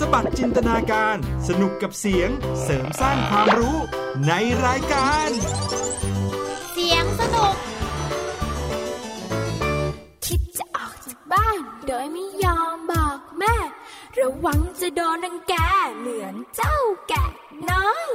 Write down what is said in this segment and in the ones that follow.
สบัดจินตนาการ สนุกกับเสียง เสริมสร้างความรู้ในรายการ เสียงสนุก คิดจะออกจากบ้าน โดยไม่ยอมบอกแม่ ระวังจะโดนนังแกเหมือนเจ้าแกะน้อย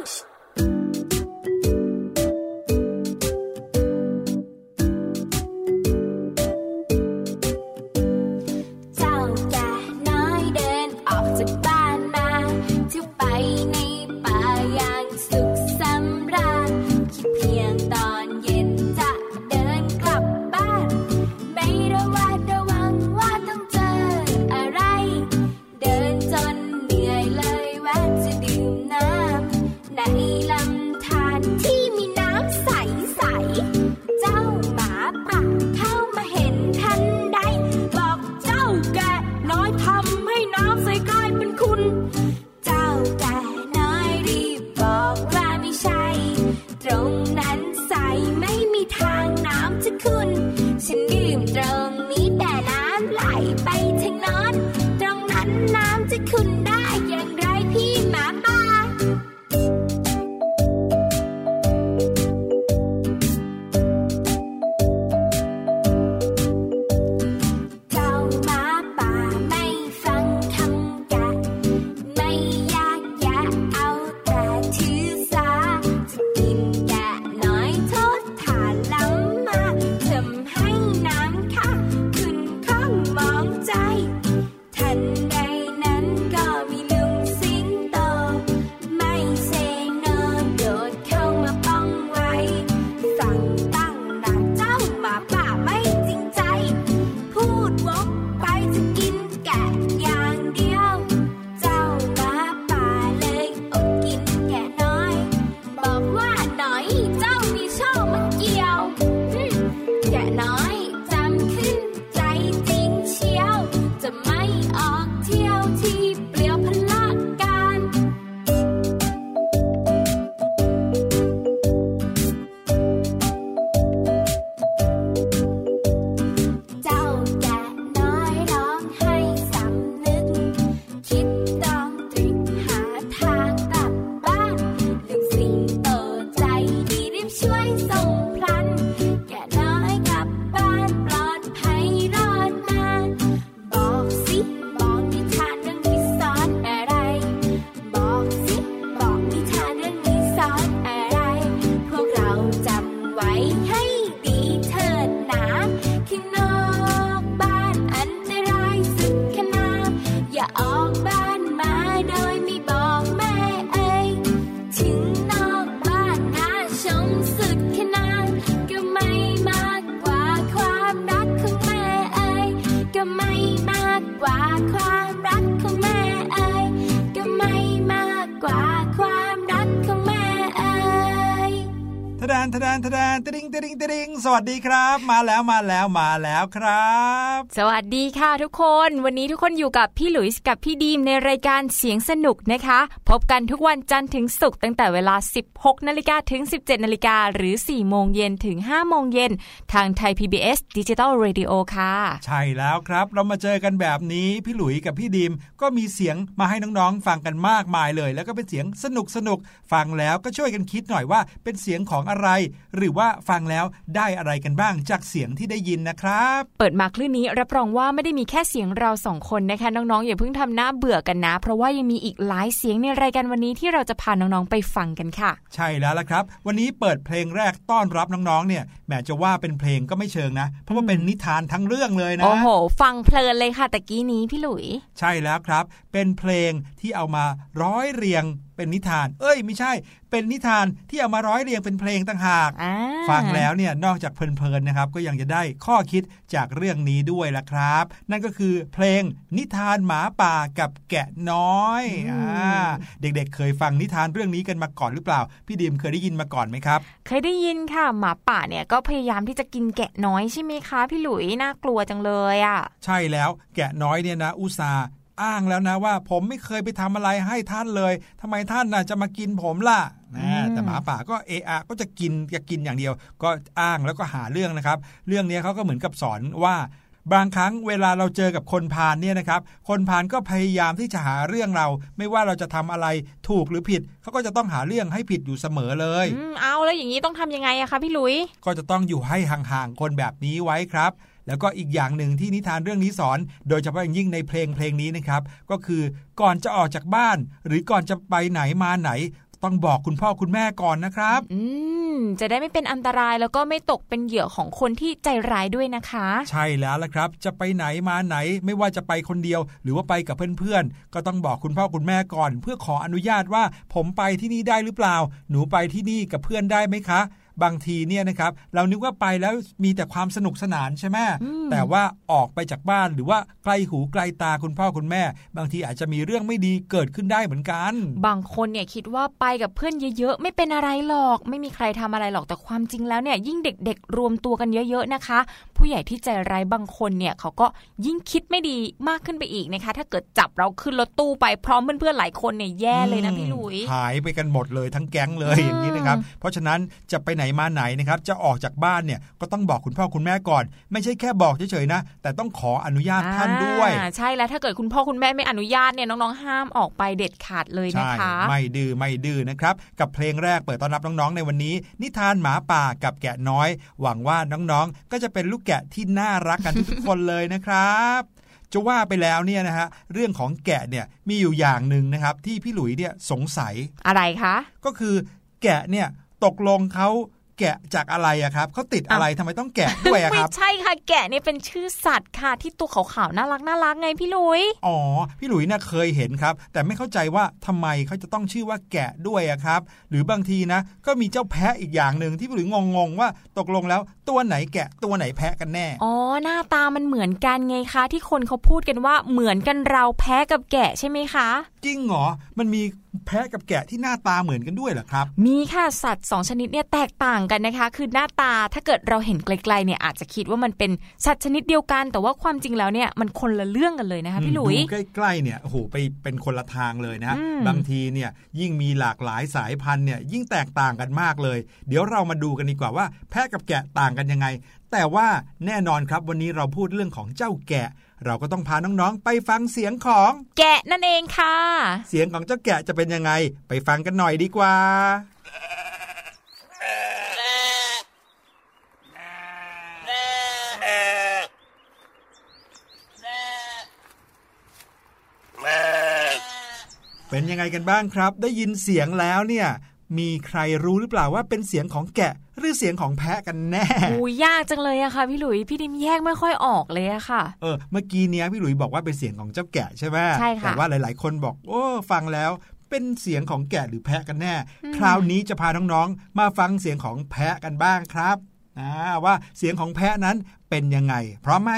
ดิงดิงสวัสดีครับ มาแล้วมาแล้วมาแล้วครับ สวัสดีค่ะทุกคน วันนี้ทุกคนอยู่กับพี่หลุยส์กับพี่ดีมในรายการเสียงสนุกนะคะ พบกันทุกวันจันทร์ถึงศุกร์ตั้งแต่เวลา 16นาฬิกาถึง 17นาฬิกาหรือ 4 โมงเย็นถึง 5 โมงเย็นทางไทย PBS Digital Radio ค่ะ ใช่แล้วครับ เรามาเจอกันแบบนี้ พี่หลุยกับพี่ดิมก็มีเสียงมาให้น้องๆ ฟังกันมากมายเลย แล้วก็เป็นเสียงสนุกสนุกฟังแล้วก็ช่วยกันคิดหน่อยว่าเป็นเสียงของอะไร หรือว่าฟังแล้วได้อะไรกันบ้างจากเสียงที่ได้ยินนะครับ เปิดมาคลื่นนี้รับรองว่าไม่ได้มีแค่เสียงเราสองคนนะคะน้องๆอย่าเพิ่งทำหน้าเบื่อกันนะ เพราะว่ายังมีอีกหลายเสียงในรายการวันนี้ที่เราจะพาน้องๆไปฟังกันค่ะ ใช่แล้วละครับ วันนี้เปิดเพลงแรกต้อนรับน้องๆเนี่ยแหมจะว่าเป็นเพลงก็ไม่เชิงนะ เพราะว่าเป็นนิทานทั้งเรื่องเลยนะโอ้โห ฟังเพลินเลยค่ะตะกี้นี้พี่หลุย ใช่แล้วครับ เป็นเพลงที่เอามาร้อยเรียง เป็นนิทาน เอ้ย ไม่ใช่ เป็นนิทานที่เอามาร้อยเรียงเป็นเพลงต่างหากอ่าฟังแล้วเนี่ยนอกจากเพลินๆนะครับ ก็ยังจะได้ข้อคิดจากเรื่องนี้ด้วยละครับ นั่นก็คือเพลงนิทานหมาป่ากับแกะน้อยอ่าเด็กๆ เคยฟังนิทานเรื่องนี้กันมาก่อนหรือเปล่า พี่ดิมเคยได้ยินมาก่อนไหมครับ เคยได้ยินค่ะหมาป่าเนี่ยก็พยายามที่จะกินแกะน้อยใช่ไหมคะพี่หลุยน่ากลัวจังเลยอะ ใช่แล้วแกะน้อยเนี่ยนะอุตส่าห์ อ้างแล้วนะว่า ผมไม่เคยไปทำอะไรให้ท่านเลยทำไมท่านน่ะจะมากินผมล่ะนะแต่หมาป่าก็เอะอะก็จะกินจะกินอย่างเดียว ก็อ้างแล้วก็หาเรื่องนะครับ เรื่องนี้เขาก็เหมือนกับสอนว่าบางครั้งเวลาเราเจอกับคนพาลเนี่ยนะครับ คนพาลก็พยายามที่จะหาเรื่องเรา ไม่ว่าเราจะทำอะไรถูกหรือผิดเขาก็จะต้องหาเรื่องให้ผิดอยู่เสมอเลยอืมเอาแล้วอย่างนี้ต้องทำยังไงอะคะพี่หลุย ก็จะต้องอยู่ให้ห่างๆคนแบบนี้ไว้ครับ แล้วก็อีกอย่างหนึ่งที่นิทานเรื่องนี้สอน โดยเฉพาะอย่างยิ่งในเพลงเพลงนี้นะครับ ก็คือก่อนจะออกจากบ้าน หรือก่อนจะไปไหนมาไหนต้องบอกคุณพ่อคุณแม่ก่อนนะครับ อืม จะได้ไม่เป็นอันตรายแล้วก็ไม่ตกเป็นเหยื่อของคนที่ใจร้ายด้วยนะคะ ใช่แล้วละครับ จะไปไหนมาไหน ไม่ว่าจะไปคนเดียว หรือว่าไปกับเพื่อนๆ ก็ต้องบอกคุณพ่อคุณแม่ก่อน เพื่อขออนุญาตว่า ผมไปที่นี่ได้หรือเปล่า หนูไปที่นี่กับเพื่อนได้ไหมคะ บางทีเนี่ยนะครับเรานึกว่าไปแล้วมีแต่ความสนุกสนานใช่ไหมอืมแต่ว่าออกไปจากบ้านหรือว่าไกลหูไกลตาคุณพ่อคุณแม่ บางทีอาจจะมีเรื่องไม่ดีเกิดขึ้นได้เหมือนกัน บางคนเนี่ยคิดว่าไปกับเพื่อนเยอะๆ ไม่เป็นอะไรหรอก ไม่มีใครทำอะไรหรอกแต่ความจริงแล้วเนี่ยยิ่งเด็กๆ รวมตัวกันเยอะ ๆนะคะ ผู้ใหญ่ที่ใจร้ายบางคนเนี่ยเขาก็ยิ่งคิดไม่ดีมากขึ้นไปอีกนะคะ ถ้าเกิดจับเราขึ้นรถตู้ไปพร้อมเพื่อนๆหลายคนเนี่ยแย่เลยนะพี่หลุยหายไปกันหมดเลยทั้งแก๊งเลยอืมอย่างนี้นะครับ เพราะฉะนั้นจะไปไหนมาไหนนะครับจะออกจากบ้านเนี่ยก็ต้องบอกคุณพ่อคุณแม่ก่อน ไม่ใช่แค่บอกเฉยๆนะ แต่ต้องขออนุญาตท่านด้วยอ่าใช่แล้วถ้าเกิดคุณพ่อคุณแม่ไม่อนุญาตเนี่ยน้องๆห้ามออกไปเด็ดขาดเลยนะใช่คะ ไม่ดื้อไม่ดื้อนะครับ กับเพลงแรกเปิดต้อนรับน้องๆในวันนี้ นิทานหมาป่ากับแกะน้อย หวังว่าน้องๆ ก็จะเป็นลูกแกะที่น่ารักกันทุกๆคนเลยนะครับจะว่าไปแล้วเนี่ยนะฮะเรื่องของแกะเนี่ยมีอยู่อย่างหนึ่งนะครับที่พี่หลุยเนี่ยสงสัยอะไรคะ ก็คือแกะเนี่ยตกลงเขา แกะจากอะไรอะครับเขาติดอะไรทำไมต้องแกะด้วยอะคไม่รับใช่ค่ะแกะเนี่ยเป็นชื่อสัตว์ค่ะ ที่ตัวขาวๆน่ารักน่ารักไงพี่ลุยอ๋อพี่หลุยน่ะเคยเห็นครับ แต่ไม่เข้าใจว่าทำไมเขาจะต้องชื่อว่าแกะด้วยอะครับ หรือบางทีนะ ก็มีเจ้าแพะอีกอย่างหนึ่งที่พี่หลุยงงๆว่าตกลงแล้ว ตัวไหนแกะตัวไหนแพะกันแน่ อ๋อ หน้าตามันเหมือนกันไงคะ ที่คนเขาพูดกันว่าเหมือนกันเราแพ้กับแกะใช่ไหมคะ จริงเหรอ มันมีแพะกับแกะที่หน้าตาเหมือนกันด้วยเหรอครับ มีค่ะสัตว์สองชนิดเนี่ยแตกต่างกันนะคะ คือหน้าตาถ้าเกิดเราเห็นไกลๆเนี่ยอาจจะคิดว่ามันเป็นสัตว์ชนิดเดียวกัน แต่ว่าความจริงแล้วเนี่ยมันคนละเรื่องกันเลยนะคะพี่หลุยดูใกล้ๆเนี่ยโอ้โหไปเป็นคนละทางเลยนะอืมบางทีเนี่ยยิ่งมีหลากหลายสายพันธุ์เนี่ยยิ่งแตกต่างกันมากเลย เดี๋ยวเรามาดูกันดีกว่าว่าแพะกับแกะต่างกันยังไง แต่ว่าแน่นอนครับวันนี้เราพูดเรื่องของเจ้าแกะ เราก็ต้องพาน้องๆ ไปฟังเสียงของแกะนั่นเองค่ะ เสียงของเจ้าแกะจะเป็นยังไง ไปฟังกันหน่อยดีกว่าเป็นยังไงกันบ้างครับ ได้ยินเสียงแล้วเนี่ย มีใครรู้หรือเปล่าว่าเป็นเสียงของแกะหรือเสียงของแพะกันแน่อูยากจังเลยอะค่ะพี่หลุยพี่ดิมแยกไม่ค่อยออกเลยอะค่ะ เออเมื่อกี้เนี้ยพี่หลุยบอกว่าเป็นเสียงของเจ้าแกะใช่ไหมใช่ค่ะแต่ว่าหลาย ๆ คนบอกโอ้ฟังแล้วเป็นเสียงของแกะหรือแพะกันแน่อืมคราวนี้จะพาน้องๆ มาฟังเสียงของแพะกันบ้างครับอ่าว่าเสียงของแพะนั้นเป็นยังไง พร้อมไหม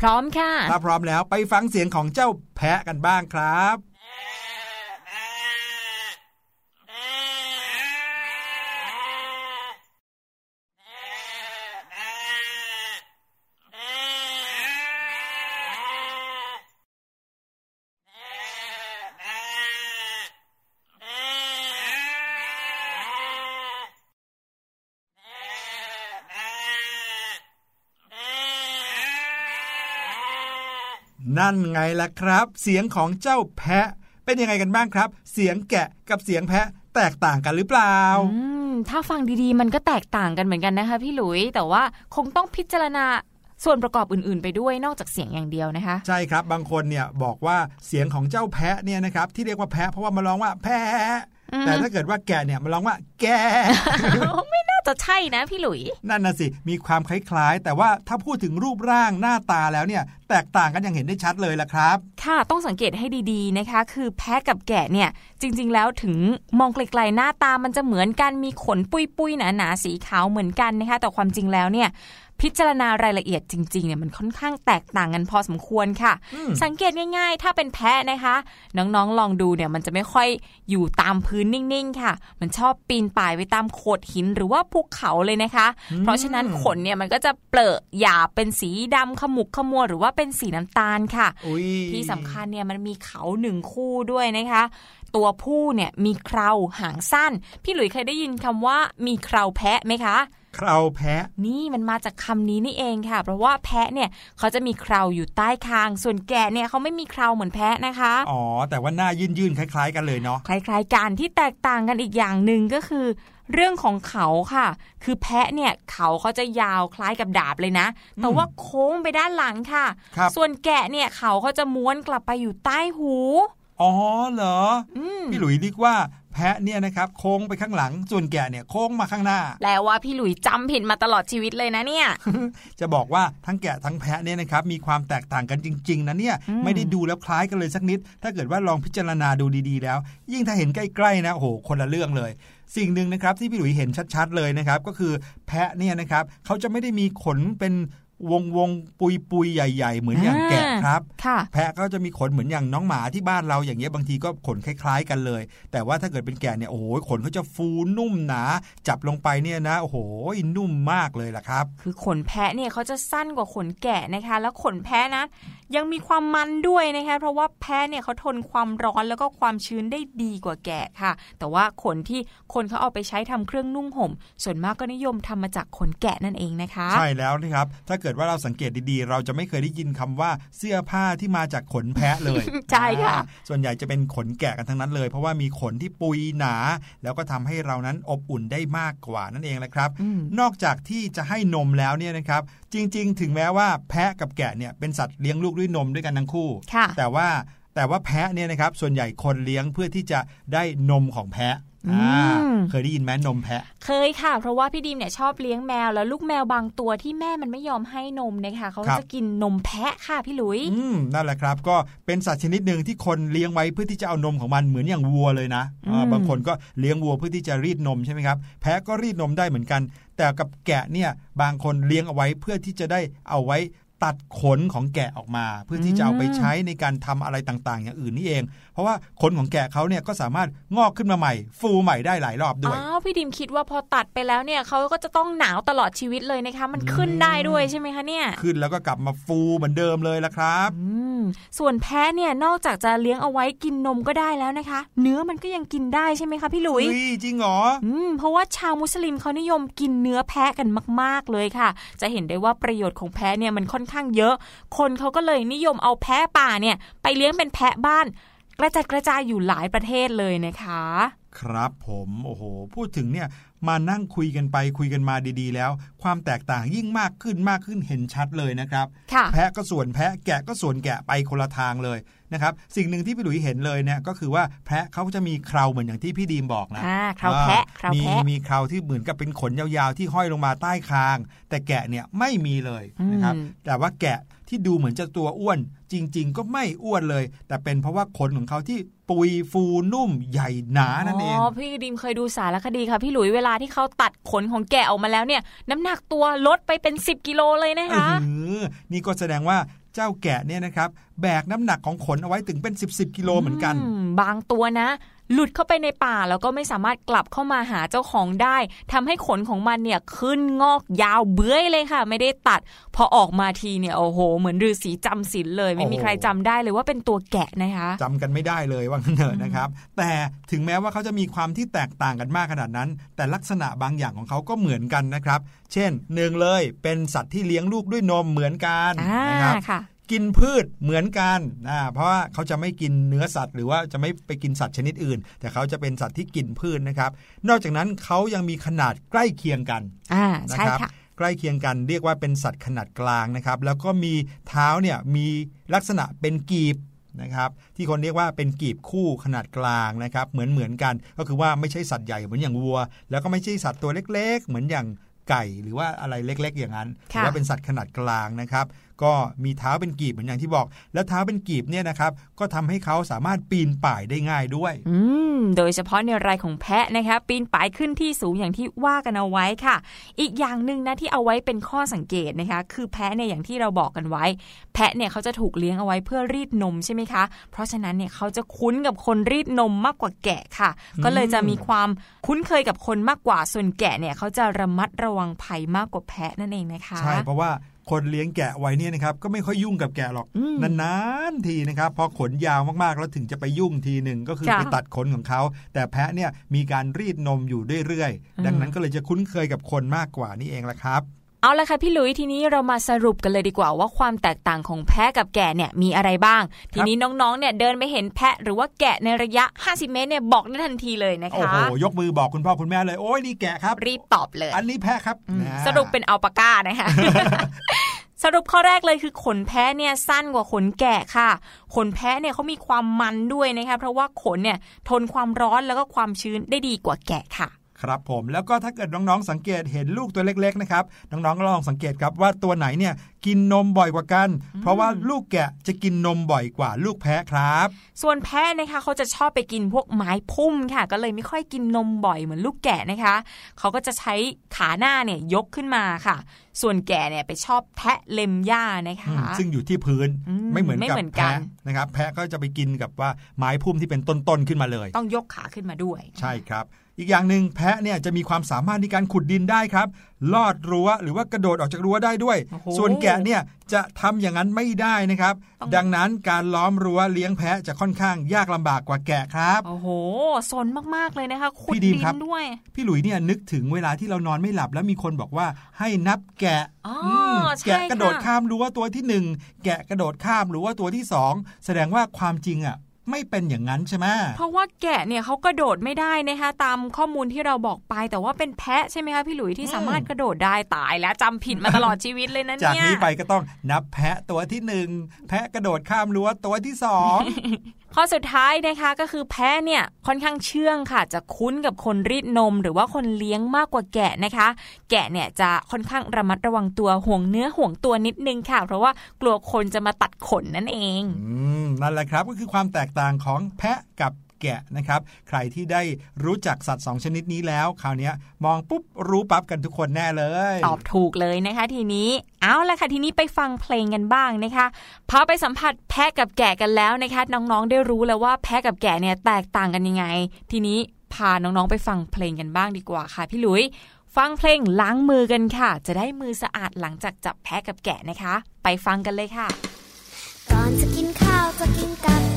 พร้อมค่ะ ถ้าพร้อมแล้วไปฟังเสียงของเจ้าแพะกันบ้างครับ นั่นไงล่ะครับ เสียงของเจ้าแพะ เป็นยังไงกันบ้างครับ เสียงแกะกับเสียงแพะแตกต่างกันหรือเปล่าอืมถ้าฟังดีๆ มันก็แตกต่างกันเหมือนกันนะคะ พี่หลุย แต่ว่าคงต้องพิจารณาส่วนประกอบอื่นๆ ไปด้วยนอกจากเสียงอย่างเดียวนะคะ ใช่ครับบางคนเนี่ยบอกว่าเสียงของเจ้าแพะเนี่ยนะครับที่เรียกว่าแพะเพราะว่ามาร้องว่าแพะอืมแต่ถ้าเกิดว่าแกะเนี่ยมาร้องว่าแกไม่น่า จะใช่นะพี่หลุย นั่นน่ะสิ มีความคล้ายๆ แต่ว่าถ้าพูดถึงรูปร่างหน้าตาแล้วเนี่ย แตกต่างกันอย่างเห็นได้ชัดเลยล่ะครับ ค่ะต้องสังเกตให้ดีๆนะคะ คือแพะกับแกะเนี่ย จริง ๆ แล้วถึงมองไกลๆหน้าตามันจะเหมือนกันมีขนปุยๆหนาๆสีขาวเหมือนกันนะคะแต่ความจริงแล้วเนี่ย พิจารณารายละเอียดจริงๆเนี่ยมันค่อนข้างแตกต่างกันพอสมควรค่ะอืมสังเกตง่ายๆ ถ้าเป็นแพะนะคะ น้องๆลองดูเนี่ยมันจะไม่ค่อยอยู่ตามพื้นนิ่งๆค่ะ มันชอบปีนป่ายไปตามโขดหินหรือว่าภูเขาเลยนะคะ เพราะฉะนั้นขนเนี่ยมันก็จะเปลอะหยาบเป็นสีดำขมุกขมัวหรือว่าเป็นสีน้ำตาลค่ะอุ้ยที่สำคัญเนี่ยมันมีเขาหนึ่งคู่ด้วยนะคะ ตัวผู้เนี่ยมีเคราหางสั้น พี่หลุยเคยได้ยินคำว่ามีเคราแพะไหมคะ เคราแพะ นี่มันมาจากคำนี้นี่เองค่ะ เพราะว่าแพะเนี่ยเขาจะมีเคราอยู่ใต้คาง ส่วนแกะเนี่ยเขาไม่มีเคราเหมือนแพะนะคะ อ๋อ แต่ว่าหน้ายื่นๆคล้าย ๆ กันเลยเนาะ คล้าย ๆ กันที่แตกต่างกันอีกอย่างหนึ่งก็คือเรื่องของเขาค่ะ คือแพะเนี่ยเขาเขาจะยาวคล้ายกับดาบเลยนะ แต่ว่าโค้งไปด้านหลังค่ะครับส่วนแกะเนี่ยเขาเขาจะม้วนกลับไปอยู่ใต้หู อ๋อเหรออืมพี่หลุยนึกว่าแพะเนี่ยนะครับโค้งไปข้างหลัง ส่วนแกะเนี่ยโค้งมาข้างหน้า แล้วว่าพี่หลุยจำผิดมาตลอดชีวิตเลยนะเนี่ย จะบอกว่าทั้งแกะทั้งแพะเนี่ยนะครับมีความแตกต่างกันจริง ๆนะเนี่ยอืมไม่ได้ดูแล้วคล้ายกันเลยสักนิด ถ้าเกิดว่าลองพิจารณาดูดีๆ แล้ว ยิ่งถ้าเห็นใกล้ๆนะโอ้โหคนละเรื่องเลยสิ่งหนึ่งนะครับที่พี่หลุยเห็นชัดๆเลยนะครับก็คือแพะเนี่ยนะครับเขาจะไม่ได้มีขนเป็น วงวงปุยปุยๆใหญ่ ๆ เหมือนอย่างแกะครับค่ะแพะก็จะมีขนเหมือนอย่างน้องหมาที่บ้านเราอย่างเงี้ยบางทีก็ขนคล้าย ๆ กันเลย แต่ว่าถ้าเกิดเป็นแกะเนี่ยโอ้โหขนเขาจะฟูนุ่มหนา จับลงไปเนี่ยนะโอ้โหนุ่มมากเลยล่ะครับ คือขนแพะเนี่ยเขาจะสั้นกว่าขนแกะนะคะ แล้วขนแพะนะ ยังมีความมันด้วยนะคะเพราะว่าแพะเนี่ยเขาทนความร้อนแล้วก็ความชื้นได้ดีกว่าแกะค่ะ แต่ว่าขนที่คนเขาเอาไปใช้ทำเครื่องนุ่งห่ม ส่วนมากก็นิยมทำมาจากขนแกะนั่นเองนะคะ ใช่แล้วนะครับ ถ้าเกิดว่าเราสังเกตดีๆ เราจะไม่เคยได้ยินคำว่าเสื้อผ้าที่มาจากขนแพะเลย ใช่ค่ะอ่าส่วนใหญ่จะเป็นขนแกะกันทั้งนั้นเลย เพราะว่ามีขนที่ปุยหนา แล้วก็ทำให้เรานั้นอบอุ่นได้มากกว่านั่นเองแหละครับอืมนอกจากที่จะให้นมแล้วเนี่ยนะครับ จริง ๆ ถึงแม้ว่าแพะกับแกะเนี่ยเป็นสัตว์เลี้ยงลูกด้วยนมด้วยกันทั้งคู่ค่ะแต่ว่าแต่ว่าแพะเนี่ยนะครับส่วนใหญ่คนเลี้ยงเพื่อที่จะได้นมของแพะอืมอ่าเคยได้ยินไหมนมแพะ เคยค่ะ เพราะว่าพี่ดีมเนี่ยชอบเลี้ยงแมวแล้วลูกแมวบางตัวที่แม่มันไม่ยอมให้นมนะคะเขาครับจะกินนมแพะค่ะพี่หลุยอืมนั่นแหละครับ ก็เป็นสัตว์ชนิดหนึ่งที่คนเลี้ยงไว้เพื่อที่จะเอานมของมันเหมือนอย่างวัวเลยนะอ่าอืมบางคนก็เลี้ยงวัวเพื่อที่จะรีดนมใช่ไหมครับแพะก็รีดนมได้เหมือนกัน แต่กับแกะเนี่ยบางคนเลี้ยงเอาไว้เพื่อที่จะได้เอาไว้ ตัดขนของแกะออกมา เพื่อที่จะเอาไปใช้ในการทำอะไรต่างๆ อย่างอื่นนี่เอง เพราะว่าขนของแกะเขาเนี่ยก็สามารถงอกขึ้นมาใหม่ ฟูใหม่ได้หลายรอบด้วยอ้าวพี่ดิมคิดว่าพอตัดไปแล้วเนี่ยเขาก็จะต้องหนาวตลอดชีวิตเลยนะคะ มันขึ้นได้ด้วยใช่ไหมคะเนี่ย ขึ้นแล้วก็กลับมาฟูเหมือนเดิมเลยละครับอืม ส่วนแพะเนี่ยนอกจากจะเลี้ยงเอาไว้กินนมก็ได้แล้วนะคะ เนื้อมันก็ยังกินได้ใช่ไหมคะพี่หลุยเฮ้ยจริงเหรออืมเพราะว่าชาวมุสลิมเขานิยมกินเนื้อแพะกันมาก ๆเลยค่ะ จะเห็นได้ว่าประโยชน์ของแพะเนี่ยมันค่อนข้างเยอะ คนเขาก็เลยนิยมเอาแพะป่าเนี่ย ไปเลี้ยงเป็นแพะบ้าน กระจัดกระจายอยู่หลายประเทศเลยนะคะ ครับผมโอ้โห พูดถึงเนี่ยมานั่งคุยกันไปคุยกันมาดีๆ แล้ว ความแตกต่างยิ่งมากขึ้นมากขึ้นเห็นชัดเลยนะครับค่ะแพะก็ส่วนแพะแกะก็ส่วนแกะไปคนละทางเลยนะครับสิ่งหนึ่งที่พี่หลุยเห็นเลยเนี่ยก็คือว่าแพะเขาจะมีเคราเหมือนอย่างที่พี่ดีมบอกนะอ่าเคราแพะเครามีแพะมีเคราที่เหมือนกับเป็นขนยาวๆที่ห้อยลงมาใต้คาง แต่แกะเนี่ยไม่มีเลยนะครับอืมแต่ว่าแกะ ที่ดูเหมือนจะตัวอ้วน จริง ๆ ก็ไม่อ้วนเลย แต่เป็นเพราะว่าขนของเขาที่ปุยฟูนุ่มใหญ่หนานั่นเองอ๋อพี่ดิมเคยดูสารคดีค่ะ พี่หลุยเวลาที่เขาตัดขนของแกะออกมาแล้วเนี่ย น้ำหนักตัวลดไปเป็น 10 กิโลเลยนะคะเออนี่ก็แสดงว่าเจ้าแกะเนี่ยนะครับ แบกน้ำหนักของขนเอาไว้ถึงเป็น 10บสกิโลเหมือนกันมบางตัวนะ หลุดเข้าไปในป่าแล้วก็ไม่สามารถกลับเข้ามาหาเจ้าของได้ทำให้ขนของมันเนี่ยขึ้นงอกยาวเบื้อยเลยค่ะ ไม่ได้ตัด พอออกมาทีเนี่ยโอ้โห เหมือนฤาษีจำศีลเลย ไม่มีโอ้โหใครจำได้เลยว่าเป็นตัวแกะนะคะจำกันไม่ได้เลยว่างั้นเถอะนะครับ แต่ถึงแม้ว่าเขาจะมีความที่แตกต่างกันมากขนาดนั้น แต่ลักษณะบางอย่างของเขาก็เหมือนกันนะครับ เช่นหนึ่งเลยเป็นสัตว์ที่เลี้ยงลูกด้วยนมเหมือนกันอ่านะครับค่ะ กินพืชเหมือนกันนะเพราะว่าเขาจะไม่กินเนื้อสัตว์ หรือว่าจะไม่ไปกินสัตว์ชนิดอื่น แต่เขาจะเป็นสัตว์ที่กินพืชนะครับ นอกจากนั้นเขายังมีขนาดใกล้เคียงกันอ่านะใช่ครับค่ะใกล้เคียงกันเรียกว่าเป็นสัตว์ขนาดกลางนะครับ แล้วก็มีเท้าเนี่ยมีลักษณะเป็นกีบนะครับที่คนเรียกว่าเป็นกีบคู่ขนาดกลางนะครับเหมือนเหมือนกัน ก็คือว่าไม่ใช่สัตว์ใหญ่เหมือนอย่างวัว แล้วก็ไม่ใช่สัตว์ตัวเล็ก ๆ เหมือนอย่างไก่ หรือว่าอะไรเล็ก ๆ อย่างนั้นค่ะแต่ว่าเป็นสัตว์ขนาดกลางนะครับ ก็มีเท้าเป็นกีบเหมือนอย่างที่บอก แล้วเท้าเป็นกีบเนี่ยนะครับก็ทำให้เขาสามารถปีนป่ายได้ง่ายด้วย อืมโดยเฉพาะในรายของแพะนะคะปีนป่ายขึ้นที่สูงอย่างที่ว่ากันเอาไว้ค่ะ อีกอย่างหนึ่งนะที่เอาไว้เป็นข้อสังเกตนะคะ คือแพะเนี่ยอย่างที่เราบอกกันไว้ แพะเนี่ยเขาจะถูกเลี้ยงเอาไว้เพื่อรีดนมใช่ไหมคะ เพราะฉะนั้นเนี่ยเขาจะคุ้นกับคนรีดนมมากกว่าแกะค่ะ ก็เลยจะมีความคุ้นเคยกับคนมากกว่าส่วนแกะเนี่ยเขาจะระมัดระวังภัยมากกว่าแพะนั่นเองนะคะ ใช่เพราะว่า คนเลี้ยงแกะไว้เนี่ยนะครับก็ไม่ค่อยยุ่งกับแกะหรอกอืมนานๆทีนะครับพอขนยาวมากๆแล้วถึงจะไปยุ่งทีหนึ่งก็คือค่ะไปตัดขนของเขา แต่แพะเนี่ยมีการรีดนมอยู่เรื่อยอืมๆดังนั้นก็เลยจะคุ้นเคยกับคนมากกว่านี่เองละครับ เอาละค่ะพี่หลุยทีนี้เรามาสรุปกันเลยดีกว่าว่าความแตกต่างของแพะกับแกะเนี่ยมีอะไรบ้าง ทีนี้น้องๆเนี่ยเดินไปเห็นแพะหรือว่าแกะในระยะ 50 เมตรเนี่ยบอกได้ทันทีเลยนะโอ้คะโหยกมือบอกคุณพ่อคุณแม่เลยโอ้ยนี่แกะครับ รีบตอบเลย อันนี้แพะครับอืมนะสรุปเป็นอัลปาก้านะคะสรุปข้อแรกเลยคือขนแพะเนี่ยสั้นกว่าขนแกะค่ะ ขนแพะเนี่ยเขามีความมันด้วยนะคะเพราะว่าขนเนี่ยทนความร้อนแล้วก็ความชื้นได้ดีกว่าแกะค่ะ ครับผมแล้วก็ถ้าเกิดน้องๆสังเกตเห็นลูกตัวเล็กๆนะครับน้องๆก็ลองสังเกตครับว่าตัวไหนเนี่ยกินนมบ่อยกว่ากัน เพราะว่าลูกแกะจะกินนมบ่อยกว่าลูกแพะครับ ส่วนแพะนะคะเขาจะชอบไปกินพวกไม้พุ่มค่ะ ก็เลยไม่ค่อยกินนมบ่อยเหมือนลูกแกะนะคะ เขาก็จะใช้ขาหน้าเนี่ยยกขึ้นมาค่ะ ส่วนแกะเนี่ยไปชอบแทะเล็มหญ้านะคะ ซึ่งอยู่ที่พื้นอืมไม่เหมือนไม่กับเหมือนกันแพะนะครับ แพะก็จะไปกินกับว่าไม้พุ่มที่เป็นต้นๆขึ้นมาเลย ต้องยกขาขึ้นมาด้วย ใช่ครับ อีกอย่างหนึ่งแพะเนี่ยจะมีความสามารถในการขุดดินได้ครับ ลอดรั้วหรือว่ากระโดดออกจากรั้วได้ด้วยโอ้โหส่วนแกะเนี่ยจะทำอย่างนั้นไม่ได้นะครับต้องดังนั้นการล้อมรั้วเลี้ยงแพะจะค่อนข้างยากลำบากกว่าแกะครับโอ้โหสนมากๆเลยนะคะขุดพี่ดีดิมครับนด้วย พี่หลุยเนี่ยนึกถึงเวลาที่เรานอนไม่หลับแล้วมีคนบอกว่าให้นับแกะอ๋อมใช่แกะกระโดดค่ะข้ามรั้วตัวที่หนึ่งแกะกระโดดข้ามรั้วตัวที่สองแสดงว่าความจริงอะ ไม่เป็นอย่างนั้นใช่ไหมเพราะว่าแกะเนี่ยเขากระโดดไม่ได้นะคะตามข้อมูลที่เราบอกไป แต่ว่าเป็นแพะใช่ไหมคะพี่หลุยที่สามารถกระโดดได้ตายแล้วจำผิดมาตลอดชีวิตเลยนะจากเนี่ยนี้ไปก็ต้องนับแพะตัวที่หนึ่งแพะกระโดดข้ามรั้วตัวที่สอง ข้อสุดท้ายนะคะก็คือแพะเนี่ยค่อนข้างเชื่องค่ะ จะคุ้นกับคนรีดนม หรือว่าคนเลี้ยงมากกว่าแกะนะคะ แกะเนี่ยจะค่อนข้างระมัดระวังตัวห่วงเนื้อห่วงตัวนิดนึงค่ะ เพราะว่ากลัวคนจะมาตัดขนนั่นเองอนั่นแหละครับก็คือความแตกต่างของแพะกับ แกะนะครับ ใครที่ได้รู้จักสัตว์สองชนิดนี้แล้ว คราวเนี้ยมองปุ๊บรู้ปั๊บกันทุกคนแน่เลย ตอบถูกเลยนะคะทีนี้ เอาละค่ะทีนี้ไปฟังเพลงกันบ้างนะคะพอไปสัมผัสแพะกับแกะกันแล้วนะคะน้องๆได้รู้แล้วว่าแพะกับแกะเนี่ยแตกต่างกันยังไง ทีนี้พาน้องๆไปฟังเพลงกันบ้างดีกว่าค่ะพี่หลุยฟังเพลงล้างมือกันค่ะ จะได้มือสะอาดหลังจากจับแพะกับแกะนะคะ ไปฟังกันเลยค่ะ ก่อนจะกินข้าวจะกินกับ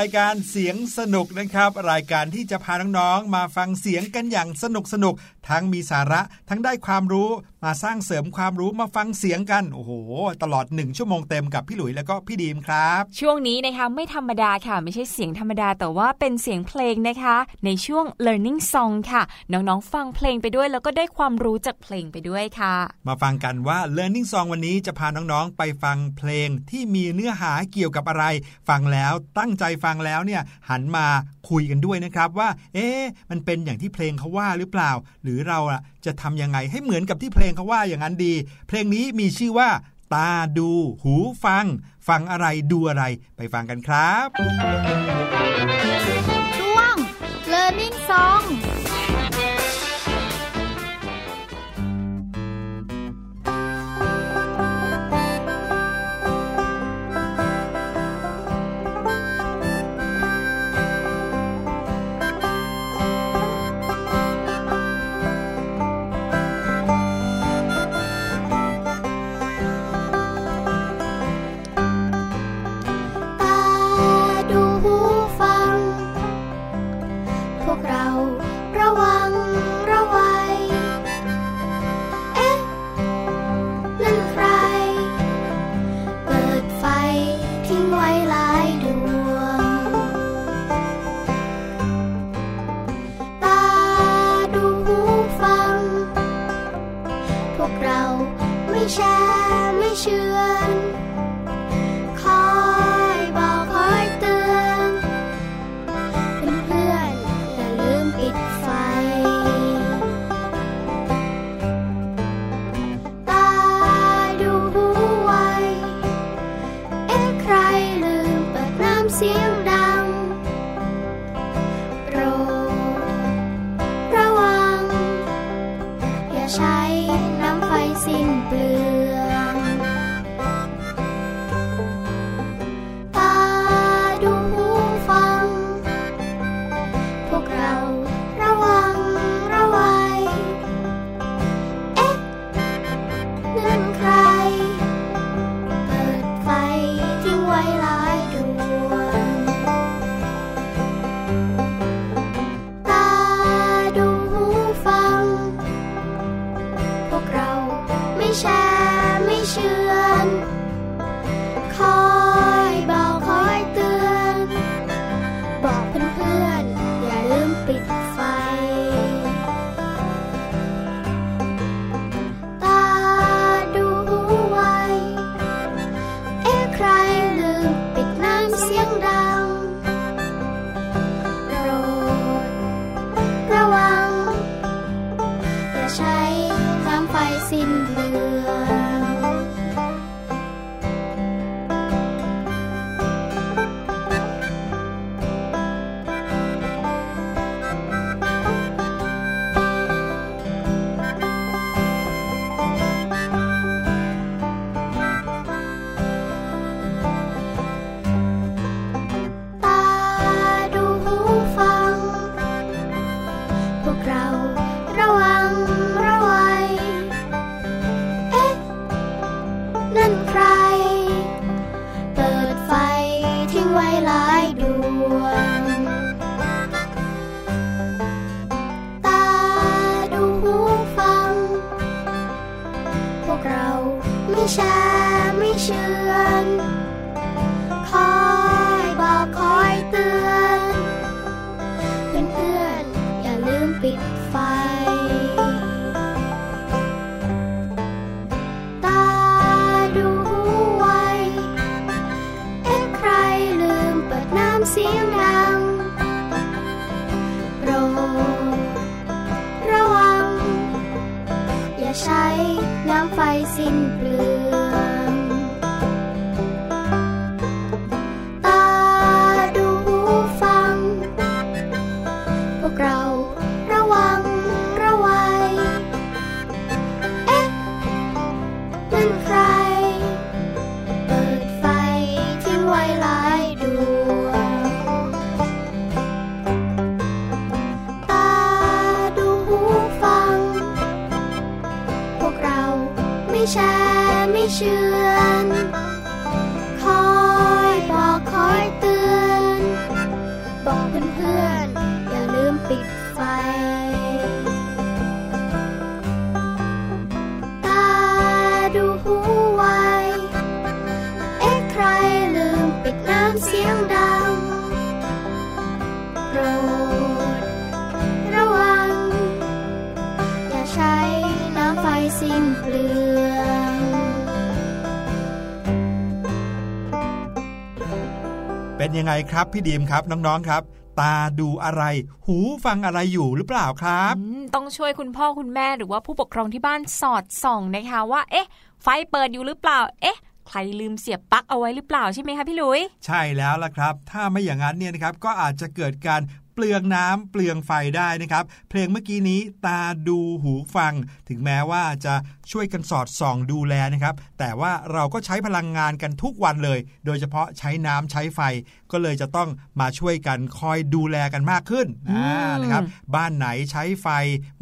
รายการเสียงสนุกนะครับ รายการที่จะพาน้องๆมาฟังเสียงกันอย่างสนุกสนุก ทั้งมีสาระทั้งได้ความรู้มาสร้างเสริมความรู้มาฟังเสียงกัน โอ้โห ตลอดหนึ่งชั่วโมงเต็มกับพี่หลุยแล้วก็พี่ดีมครับ ช่วงนี้นะคะไม่ธรรมดาค่ะ ไม่ใช่เสียงธรรมดาแต่ว่าเป็นเสียงเพลงนะคะ ในช่วง learning song ค่ะ น้องๆ ฟังเพลงไปด้วย แล้วก็ได้ความรู้จากเพลงไปด้วยค่ะ มาฟังกันว่า Learning Song วันนี้จะพาน้องๆ ไปฟังเพลงที่มีเนื้อหาเกี่ยวกับอะไร ฟังแล้วตั้งใจฟังแล้วเนี่ยหันมาคุยกันด้วยนะครับว่า เอ๊ะมันเป็นอย่างที่เพลงเขาว่าหรือเปล่า หรือเราอะจะทำยังไงให้เหมือนกับที่เพลงเขาว่าอย่างนั้นดี เพลงนี้มีชื่อว่า ตาดู หูฟัง ฟังอะไรดูอะไรไปฟังกันครับช่วง Learning Song shine. ยังไงครับ พี่ดีมครับน้องๆครับตาดูอะไร หูฟังอะไรอยู่หรือเปล่าครับอืมต้องช่วยคุณพ่อคุณแม่หรือว่าผู้ปกครองที่บ้านสอดส่องนะคะว่า เอ๊ะ ไฟเปิดอยู่หรือเปล่า เอ๊ะใครลืมเสียบปลั๊กเอาไว้หรือเปล่าใช่ไหมคะพี่หลุย ใช่แล้วล่ะครับ ถ้าไม่อย่างนั้นเนี่ยนะครับก็อาจจะเกิดการเปลืองน้ำเปลืองไฟได้นะครับ เพลงเมื่อกี้นี้ตาดูหูฟัง ถึงแม้ว่าจะช่วยกันสอดส่องดูแลนะครับ แต่ว่าเราก็ใช้พลังงานกันทุกวันเลย โดยเฉพาะใช้น้ำใช้ไฟ ก็เลยจะต้องมาช่วยกันคอยดูแลกันมากขึ้นอืมอ่านะครับ บ้านไหนใช้ไฟ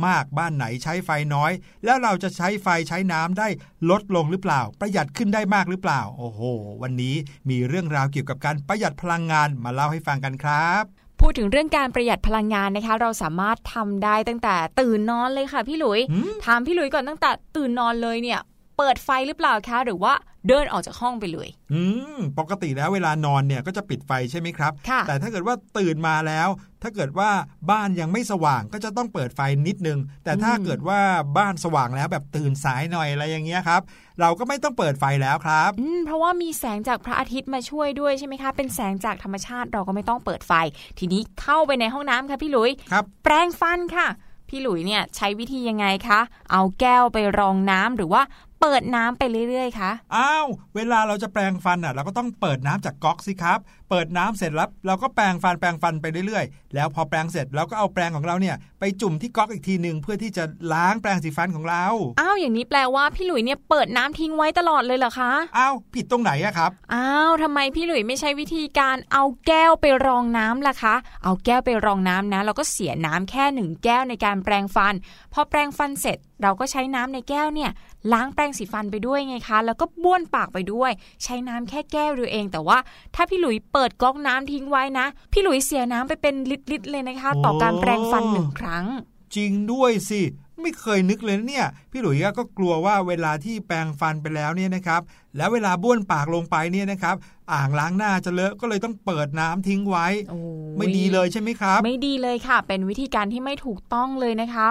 มากบ้านไหนใช้ไฟน้อย แล้วเราจะใช้ไฟใช้น้ำได้ลดลงหรือเปล่า ประหยัดขึ้นได้มากหรือเปล่า โอ้โห วันนี้มีเรื่องราวเกี่ยวกับการประหยัดพลังงานมาเล่าให้ฟังกันครับ พูดถึงเรื่องการประหยัดพลังงานนะคะ เราสามารถทำได้ตั้งแต่ตื่นนอนเลยค่ะพี่หลุยหืมถามพี่หลุยก่อนตั้งแต่ตื่นนอนเลยเนี่ย เปิดไฟหรือเปล่าคะ หรือว่าเดินออกจากห้องไปเลย อืมปกติแล้วเวลานอนเนี่ยก็จะปิดไฟใช่ไหมครับค่ะแต่ถ้าเกิดว่าตื่นมาแล้ว ถ้าเกิดว่าบ้านยังไม่สว่างก็จะต้องเปิดไฟนิดนึง แต่ถ้าอืมเกิดว่าบ้านสว่างแล้วแบบตื่นสายหน่อยอะไรอย่างเงี้ยครับ เราก็ไม่ต้องเปิดไฟแล้วครับอืมเพราะว่ามีแสงจากพระอาทิตย์มาช่วยด้วยใช่ไหมคะ เป็นแสงจากธรรมชาติเราก็ไม่ต้องเปิดไฟ ทีนี้เข้าไปในห้องน้ำค่ะพี่หลุยครับ แปรงฟันค่ะพี่หลุยเนี่ยใช้วิธียังไงคะ เอาแก้วไปรองน้ำหรือว่า เปิดน้ำไปเรื่อยๆคะอ้าวเวลาเราจะแปรงฟันอะ เราก็ต้องเปิดน้ำจากก๊อกสิครับ เปิดน้ำเสร็จแล้วเราก็แปรงฟันแปรงฟันไปเรื่อยๆ แล้วพอแปรงเสร็จเราก็เอาแปรงของเราเนี่ย ไปจุ่มที่ก๊อกอีกทีหนึ่งเพื่อที่จะล้างแปรงสีฟันของเรา อ้าวอย่างนี้แปลว่าพี่หลุยเนี่ยเปิดน้ำทิ้งไว้ตลอดเลยเหรอคะ อ้าวผิดตรงไหนอะครับ อ้าวทำไมพี่หลุยไม่ใช้วิธีการเอาแก้วไปรองน้ำล่ะคะ เอาแก้วไปรองน้ำนะเราก็เสียน้ำแค่หนึ่งแก้วในการแปรงฟัน พอแปรงฟันเสร็จเราก็ใช้น้ำในแก้วเนี่ยล้างแปรงสีฟันไปด้วยไงคะ แล้วก็บ้วนปากไปด้วย ใช้น้ำแค่แก้วเดียวเอง แต่ว่าถ้าพี่หลุยเปิดก๊อกน้ำทิ้งไว้นะ พี่หลุยเสียน้ำไปเป็นลิตรๆเลยนะคะ ต่อการแปรงฟันหนึ่งครั้งจริงด้วยสิ ไม่เคยนึกเลยนะเนี่ย พี่หลุยส์ก็กลัวว่าเวลาที่แปรงฟันไปแล้วเนี่ยนะครับ แล้วเวลาบ้วนปากลงไปเนี่ยนะครับ อ่างล้างหน้าจะเลอะก็เลยต้องเปิดน้ำทิ้งไว้โอ้ยไม่ดีเลยใช่ไหมครับ ไม่ดีเลยค่ะ เป็นวิธีการที่ไม่ถูกต้องเลยนะคะ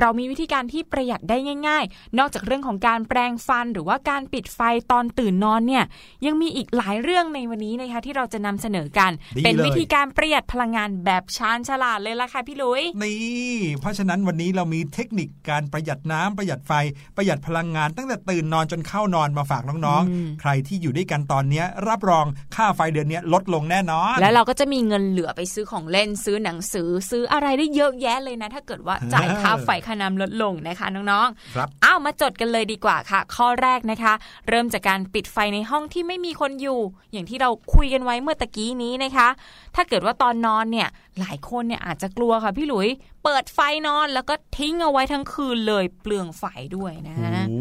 เรามีวิธีการที่ประหยัดได้ง่าย ๆ นอกจากเรื่องของการแปรงฟันหรือว่าการปิดไฟตอนตื่นนอนเนี่ยยังมีอีกหลายเรื่องในวันนี้นะคะที่เราจะนำเสนอกันดีเป็นเลยวิธีการประหยัดพลังงานแบบชาญฉลาดเลยล่ะค่ะพี่ลุยนี่เพราะฉะนั้นวันนี้เรามีเทคนิคการประหยัดน้ำประหยัดไฟประหยัดพลังงาน ตั้งแต่ตื่นนอนจนเข้านอนมาฝากน้องอืมๆใครที่อยู่ด้วยกันตอนเนี้ยรับรองค่าไฟเดือนเนี้ยลดลงแน่นอน แล้วเราก็จะมีเงินเหลือไปซื้อของเล่นซื้อหนังสือซื้ออะไรได้เยอะแยะเลยนะ ถ้าเกิดว่าจ่ายค่าไฟค่าน้ำลดลงนะคะน้องๆครับอ้าวมาจดกันเลยดีกว่าค่ะ ข้อแรกนะคะ เริ่มจากการปิดไฟในห้องที่ไม่มีคนอยู่ อย่างที่เราคุยกันไว้เมื่อตะกี้นี้นะคะ ถ้าเกิดว่าตอนนอนเนี่ยหลายคนเนี่ยอาจจะกลัวค่ะพี่หลุย เปิดไฟนอนแล้วก็ทิ้งเอาไว้ทั้งคืนเลยเปลืองไฟด้วยนะโอ้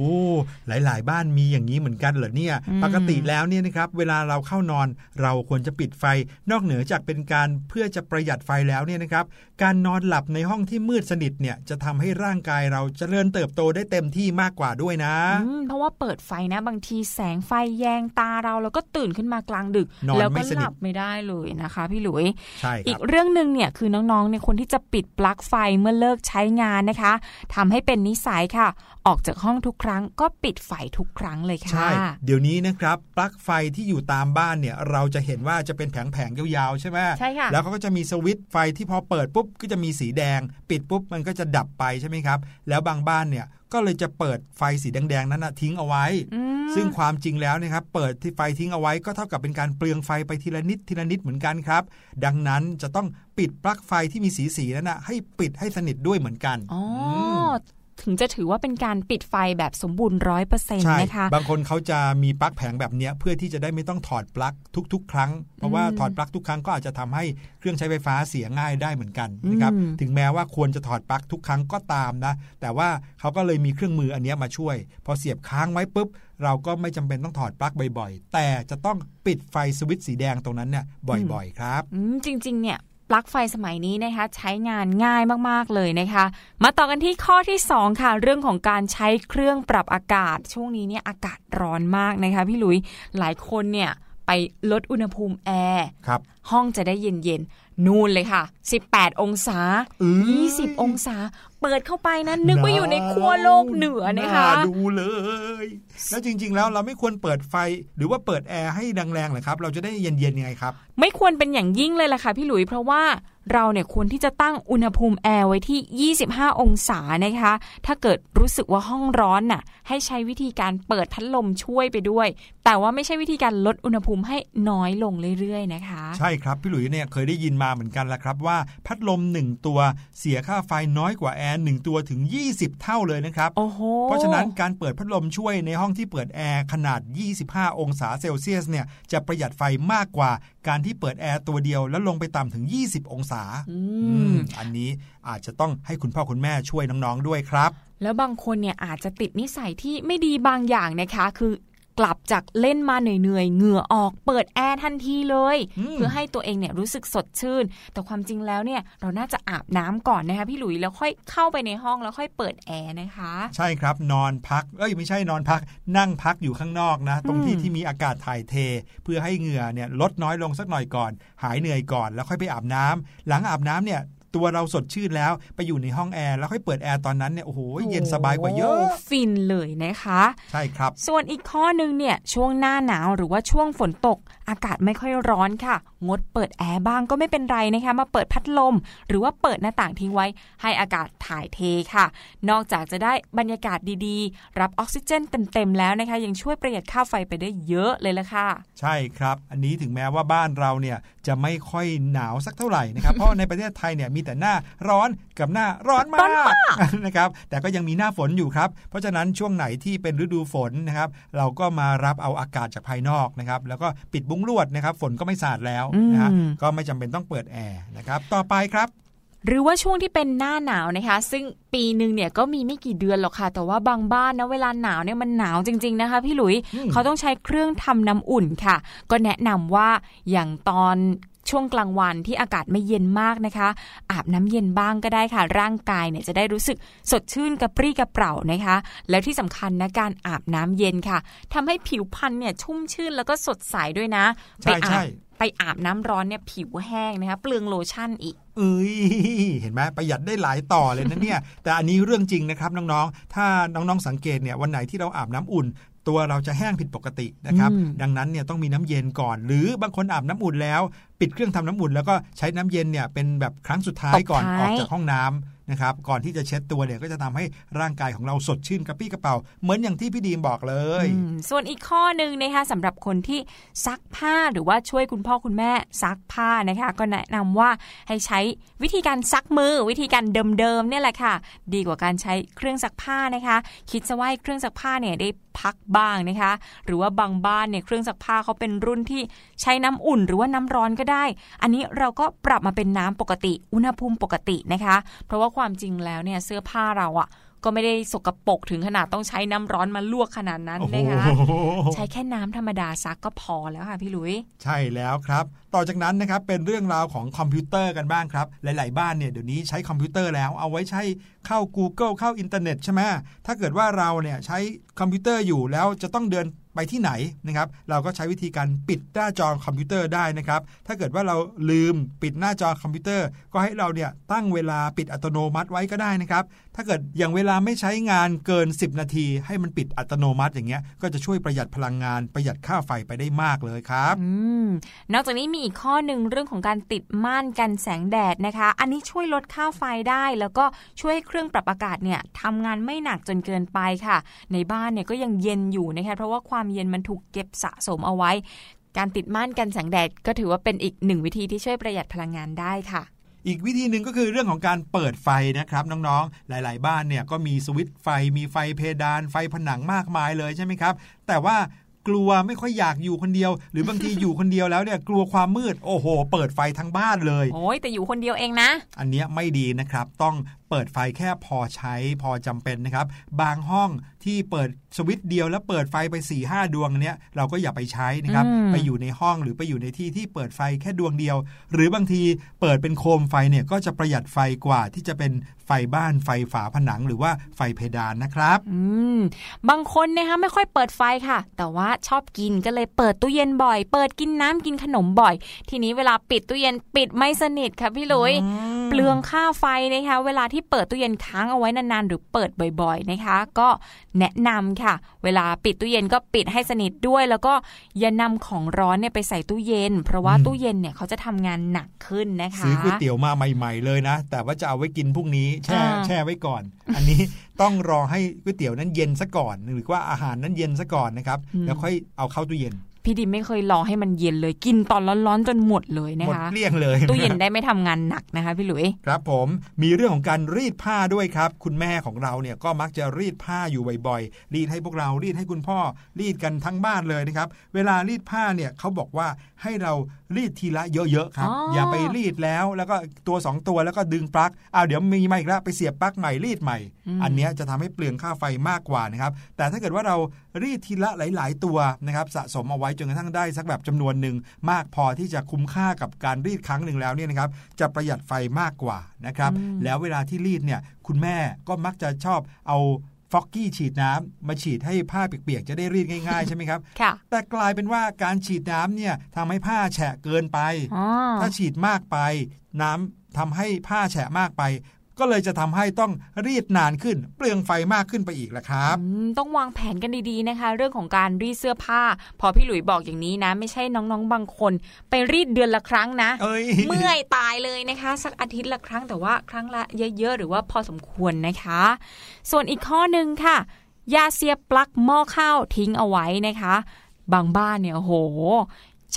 หลาย ๆ บ้านมีอย่างนี้เหมือนกันเหรอเนี่ยอืมปกติแล้วเนี่ยนะครับเวลาเราเข้านอนเราควรจะปิดไฟ นอกเหนือจากเป็นการเพื่อจะประหยัดไฟแล้วเนี่ยนะครับการนอนหลับในห้องที่มืดสนิทเนี่ยจะทำให้ร่างกายเราจเจริญเติบโตได้เต็มที่มากกว่าด้วยนะอืมเพราะว่าเปิดไฟนะบางทีแสงไฟแยงตาเราแล้วก็ตื่นขึ้นมากลางดึกนอนแล้วไม่ก็สนิทหลับไม่ได้เลยนะคะ พี่หลุยใช่คอีรักบเรื่องหนึ่งเนี่ยคือน้องๆเนี่ยควรที่จะปิดปลั๊กไฟเมื่อเลิกใช้งานนะคะทำให้เป็นนิสัยค่ะ ออกจากห้องทุกครั้งก็ปิดไฟทุกครั้งเลยค่ะ ใช่ เดี๋ยวนี้นะครับปลั๊กไฟที่อยู่ตามบ้านเนี่ยเราจะเห็นว่าจะเป็นแผงๆยาวๆใช่ไหมใช่ค่ะ แล้วเขาก็จะมีสวิตช์ไฟที่พอเปิดปุ๊บก็จะมีสีแดง ปิดปุ๊บมันก็จะดับไปใช่ไหมครับ แล้วบางบ้านเนี่ยก็เลยจะเปิดไฟสีแดงๆนั้นนะทิ้งเอาไว้ อืม ซึ่งความจริงแล้วเนะครับเปิดที่ไฟทิ้งเอาไว้ก็เท่ากับเป็นการเปลืองไฟไปทีละนิดทีละนิดเหมือนกันครับ ดังนั้นจะต้องปิดปลั๊กไฟที่มีสีสีๆนั้นนะให้ปิดให้สนิทด้วยเหมือนกันอ๋ออม ถึงจะถือว่าเป็นการปิดไฟแบบสมบูรณ์ร้อยเปอร์เซ็นต์ใช่นะคะ บางคนเขาจะมีปลั๊กแผงแบบเนี้ยเพื่อที่จะได้ไม่ต้องถอดปลั๊กทุก ๆ ครั้ง เพราะว่าอืมถอดปลั๊กทุกครั้งก็อาจจะทำให้เครื่องใช้ไฟฟ้าเสียง่ายได้เหมือนกันนะครับอืมถึงแม้ว่าควรจะถอดปลั๊กทุกครั้งก็ตามนะ แต่ว่าเขาก็เลยมีเครื่องมืออันเนี้ยมาช่วย พอเสียบค้างไว้ปุ๊บเราก็ไม่จำเป็นต้องถอดปลั๊กบ่อยๆ แต่จะต้องปิดไฟสวิตช์สีแดงตรงนั้นเนี่ยบ่อยๆ ครับอืมจริงๆ เนี่ย ปลั๊กไฟสมัยนี้นะคะใช้งานง่ายมากๆเลยนะคะ มาต่อกันที่ข้อที่ 2 ค่ะ เรื่องของการใช้เครื่องปรับอากาศ ช่วงนี้เนี่ยอากาศร้อนมากนะคะ พี่หลุยหลายคนเนี่ยไปลดอุณหภูมิแอร์ครับห้องจะได้เย็นๆ นู่นเลยค่ะ 18 องศาเอ้ย20 องศา เปิดเข้าไปนะนึกว่าอยู่ในขั้วโลกเหนือนะคะาดูเลย แล้วจริง ๆ แล้วเราไม่ควรเปิดไฟหรือว่าเปิดแอร์ให้แรงๆเหรอครับ เราจะได้เย็นๆยังไงครับ ไม่ควรเป็นอย่างยิ่งเลยล่ะค่ะพี่หลุยเพราะว่า เราเนี่ยควรที่จะตั้งอุณหภูมิแอร์ไว้ที่ 25 องศานะคะ ถ้าเกิดรู้สึกว่าห้องร้อนน่ะ ให้ใช้วิธีการเปิดพัดลมช่วยไปด้วย แต่ว่าไม่ใช่วิธีการลดอุณหภูมิให้น้อยลงเรื่อยๆนะคะ ใช่ครับ พี่หลุยเนี่ยเคยได้ยินมาเหมือนกันละครับว่าพัดลม 1 ตัวเสียค่าไฟน้อยกว่าแอร์1ตัวถึง 20 เท่าเลยนะครับ โอ้โห เพราะฉะนั้นการเปิดพัดลมช่วยในห้องที่เปิดแอร์ขนาด 25 องศาเซลเซียสเนี่ยจะประหยัดไฟมากกว่าการที่เปิดแอร์ตัวเดียวแล้วลงไปต่ำถึง 20 องศาอือืมมอันนี้อาจจะต้องให้คุณพ่อคุณแม่ช่วยน้องๆด้วยครับ แล้วบางคนเนี่ยอาจจะติดนิสัยที่ไม่ดีบางอย่างนะคะ คือ กลับจากเล่นมาเหนื่อยๆเหงื่อออกเปิดแอร์ทันทีเลยอืมเพื่อให้ตัวเองเนี่ยรู้สึกสดชื่น แต่ความจริงแล้วเนี่ยเราน่าจะอาบน้ำก่อนนะคะพี่หลุยแล้วค่อยเข้าไปในห้องแล้วค่อยเปิดแอร์นะคะ ใช่ครับนอนพักเอ้ยไม่ใช่นอนพัก นั่งพักอยู่ข้างนอกนะ ตรงที่อืมที่มีอากาศถ่ายเท เพื่อให้เหงื่อเนี่ยลดน้อยลงสักหน่อยก่อน หายเหนื่อยก่อน แล้วค่อยไปอาบน้ำหลังอาบน้ำเนี่ย ตัวเราสดชื่นแล้วไปอยู่ในห้องแอร์แล้วค่อยเปิดแอร์ตอนนั้นเนี่ยโอ้โหเย็นสบายกว่าเยอะฟินเลยนะคะใช่ครับ ส่วนอีกข้อหนึ่งเนี่ยช่วงหน้าหนาวหรือว่าช่วงฝนตกอากาศไม่ค่อยร้อนค่ะ งงดเปิดแอร์บ้างก็ไม่เป็นไรนะคะ มาเปิดพัดลม หรือว่าเปิดหน้าต่างทิ้งไว้ให้อากาศถ่ายเทค่ะ นอกจากจะได้บรรยากาศดีๆ รับออกซิเจนเต็มๆแล้วนะคะ ยังช่วยประหยัดค่าไฟไปได้เยอะเลยละค่ะ ใช่ครับ อันนี้ถึงแม้ว่าบ้านเราเนี่ยจะไม่ค่อยหนาวสักเท่าไหร่นะครับ เพราะในประเทศไทยเนี่ยมีแต่หน้าร้อนกับหน้าร้อนมากนะครับ แต่ก็ยังมีหน้าฝนอยู่ครับ เพราะฉะนั้นช่วงไหนที่เป็นฤดูฝนนะครับ เราก็มารับเอาอากาศจากภายนอกนะครับ แล้วก็ปิดบุ้งลวดนะครับ ฝนก็ไม่สาดแล้วนะฮะอืมก็ไม่จำเป็นต้องเปิดแอร์นะครับต่อไปครับหรือว่าช่วงที่เป็นหน้าหนาวนะคะ ซึ่งปีหนึ่งเนี่ยก็มีไม่กี่เดือนหรอกค่ะ แต่ว่าบางบ้านนะเวลาหนาวเนี่ยมันหนาวจริง ๆนะคะ พี่หลุยอืมเขาต้องใช้เครื่องทำน้ำอุ่นค่ะ ก็แนะนำว่าอย่างตอนช่วงกลางวันที่อากาศไม่เย็นมากนะคะ อาบน้ำเย็นบ้างก็ได้ค่ะ ร่างกายเนี่ยจะได้รู้สึกสดชื่นกระปรี้กระเปร่านะคะ แล้วที่สำคัญนะการอาบน้ำเย็นค่ะทำให้ผิวพรรณเนี่ยชุ่มชื่นแล้วก็สดใสด้วยนะใช่ไปอาใช่บ ไปอาบน้ำร้อนเนี่ยผิวแห้งนะคะเปลืองโลชั่นอีก เอ้ยเห็นไหมประหยัดได้หลายต่อเลยนะเนี่ย แต่อันนี้เรื่องจริงนะครับน้องๆ ถ้าน้องๆสังเกตเนี่ยวันไหนที่เราอาบน้ำอุ่น ตัวเราจะแห้งผิดปกตินะครับอืมดังนั้นเนี่ยต้องมีน้ำเย็นก่อน หรือบางคนอาบน้ำอุ่นแล้ว ปิดเครื่องทำน้ำอุ่นแล้วก็ใช้น้ำเย็นเนี่ยเป็นแบบครั้งสุดท้ายก่อนออกจากห้องน้ำนะครับก่อนที่จะเช็ดตัวเนี่ยก็จะทำให้ร่างกายของเราสดชื่นกระปรี้กระเป๋า เหมือนอย่างที่พี่ดีมบอกเลยอืมส่วนอีกข้อหนึ่งนะคะสำหรับคนที่ซักผ้าหรือว่าช่วยคุณพ่อคุณแม่ซักผ้านะคะก็แนะนำว่าให้ใช้วิธีการซักมือวิธีการเดิมๆเนี่ยแหละค่ะ ดีกว่าการใช้เครื่องซักผ้านะคะ คิดซะว่าเครื่องซักผ้าเนี่ยได้พักบ้างนะคะ หรือว่าบางบ้านเนี่ยเครื่องซักผ้าเขาเป็นรุ่นที่ใช้น้ำอุ่น หรือว่าน้ำร้อนก็ได้ อันนี้เราก็ปรับมาเป็นน้ำปกติ อุณหภูมิปกตินะคะ เพราะว่าความจริงแล้วเนี่ยเสื้อผ้าเราอะก็ไม่ได้สกปรกถึงขนาดต้องใช้น้ำร้อนมาลวกขนาดนั้นโอ้โหนะคะใช้แค่น้ำธรรมดาซักก็พอแล้วค่ะพี่หลุย ใช่แล้วครับ ต่อจากนั้นนะครับเป็นเรื่องราวของคอมพิวเตอร์กันบ้างครับ หลาย ๆ บ้านเนี่ยเดี๋ยวนี้ใช้คอมพิวเตอร์แล้วเอาไว้ใช้เข้า Google เข้าอินเทอร์เน็ตใช่ไหมถ้าเกิดว่าเราเนี่ยใช้คอมพิวเตอร์อยู่แล้วจะต้องเดิน ไปที่ไหนนะครับ เราก็ใช้วิธีการปิดหน้าจอคอมพิวเตอร์ได้นะครับ ถ้าเกิดว่าเราลืมปิดหน้าจอคอมพิวเตอร์ ก็ให้เราเนี่ยตั้งเวลาปิดอัตโนมัติไว้ก็ได้นะครับ ถ้าเกิดอย่างเวลาไม่ใช้งานเกิน 10 นาที ให้มันปิดอัตโนมัติอย่างเงี้ย ก็จะช่วยประหยัดพลังงานประหยัดค่าไฟไปได้มากเลยครับอนอกจากนี้มีอีกข้อหนึ่งเรื่องของการติดม่านกันแสงแดดนะคะ อันนี้ช่วยลดค่าไฟได้ แล้วก็ช่วยให้เครื่องปรับอากาศเนี่ยทำงานไม่หนักจนเกินไปค่ะ ในบ้านเนี่ยก็ยังเย็นอยู่นะคะเพราะว่าความเย็นมันถูกเก็บสะสมเอาไว้ การติดม่านกันแสงแดดก็ถือว่าเป็นอีกหนึ่งวิธีที่ช่วยประหยัดพลังงานได้ค่ะอีกวิธีหนึ่งก็คือเรื่องของการเปิดไฟนะครับน้องๆ หลายๆ บ้านเนี่ยก็มีสวิตช์ไฟ มีไฟเพดาน ไฟผนังมากมายเลยใช่ไหมครับ แต่ว่ากลัวไม่ค่อยอยากอยู่คนเดียว หรือบางทีอยู่คนเดียวแล้วเนี่ยกลัวความมืดโอ้โห เปิดไฟทั้งบ้านเลย โอ้ยแต่อยู่คนเดียวเองนะ อันเนี้ยไม่ดีนะครับ ต้องเปิดไฟแค่พอใช้พอจำเป็นนะครับ บางห้องที่เปิดสวิตช์เดียวแล้วเปิดไฟไป4ี่ห้าดวงเนี้ยเราก็อย่าไปใช้นะครับอืมไปอยู่ในห้องหรือไปอยู่ในที่ที่เปิดไฟแค่ดวงเดียว หรือบางทีเปิดเป็นโคมไฟเนี่ยก็จะประหยัดไฟกว่าที่จะเป็นไฟบ้านไฟฝาผนังหรือว่าไฟเพดานนะครับอืมบางคนนะคะไม่ค่อยเปิดไฟค่ะ แต่ว่าชอบกินก็เลยเปิดตู้เย็นบ่อย เปิดกินน้ำกินขนมบ่อย ทีนี้เวลาปิดตู้เย็นปิดไม่สนิทค่ะพี่หลุยเปลืองค่าไฟนะคะเวลาที่เปิดตู้เย็นค้างเอาไว้นานๆ หรือเปิดบ่อยๆนะคะ ก็แนะนำค่ะ เวลาปิดตู้เย็นก็ปิดให้สนิทด้วย แล้วก็อย่านำของร้อนเนี่ยไปใส่ตู้เย็น เพราะว่าอืมตู้เย็นเนี่ยเขาจะทำงานหนักขึ้นนะคะซื้อก๋วยเตี๋ยวมาใหม่ ๆเลยนะ แต่ว่าจะเอาไว้กินพรุ่งนี้แช่อ่าแช่ไว้ก่อน อันนี้ต้องรอให้ก๋วยเตี๋ยวนั้นเย็นซะก่อน หรือว่าอาหารนั้นเย็นซะก่อนนะครับแล้วค่อยเอาเข้าตู้เย็น พี่ดิมไม่เคยรอให้มันเย็นเลยกินตอนร้อนๆจนหมดเลยนะหมดคะเกลี้ยงเลยตู้เย็นได้ไม่ทำงานหนักนะคะพี่หลุยครับผมมีเรื่องของการรีดผ้าด้วยครับ คุณแม่ของเราเนี่ยก็มักจะรีดผ้าอยู่บ่อยๆรีดให้พวกเรารีดให้คุณพ่อรีดกันทั้งบ้านเลยนะครับ เวลารีดผ้าเนี่ยเขาบอกว่า ให้เรารีดทีละเยอะๆครับอ๋อออย่าไปรีดแล้วแล้วก็ตัวสองตัวแล้วก็ดึงปลั๊กอ้าวเดี๋ยวมีมาอีกแล้วไปเสียบปลั๊กใหม่รีดใหม่ อันเนี้ยจะทำให้เปลืองค่าไฟมากกว่านะครับ แต่ถ้าเกิดว่าเรารีดทีละหลาย ๆ ตัวนะครับสะสมเอาไว้จนกระทั่งได้สักแบบจำนวนหนึ่งมากพอที่จะคุ้มค่ากับการรีดครั้งหนึ่งแล้วเนี่ยนะครับจะประหยัดไฟมากกว่านะครับแล้วเวลาที่รีดเนี่ยคุณแม่ก็มักจะชอบเอา ฟอกกี้ฉีดน้ำมาฉีดให้ผ้าเปียกๆจะได้รีดง่ายๆใช่ไหมครับค่ะแต่กลายเป็นว่าการฉีดน้ำเนี่ยทำให้ผ้าแฉะเกินไปอ๋อถ้าฉีดมากไป น้ำทำให้ผ้าแฉะมากไป ก็เลยจะทำให้ต้องรีดนานขึ้น เปลืองไฟมากขึ้นไปอีกแหละครับอืมต้องวางแผนกันดีๆนะคะ เรื่องของการรีดเสื้อผ้า พอพี่หลุยบอกอย่างนี้นะ ไม่ใช่น้องๆบางคน ไปรีดเดือนละครั้งนะเอ้ยเมื่อยตายเลยนะคะ สักอาทิตย์ละครั้งแต่ว่าครั้งละเยอะๆ หรือว่าพอสมควรนะคะ ส่วนอีกข้อหนึ่งค่ะอย่าเสียบปลั๊กหม้อข้าวทิ้งเอาไว้นะคะ บางบ้านเนี่ยโอ้โห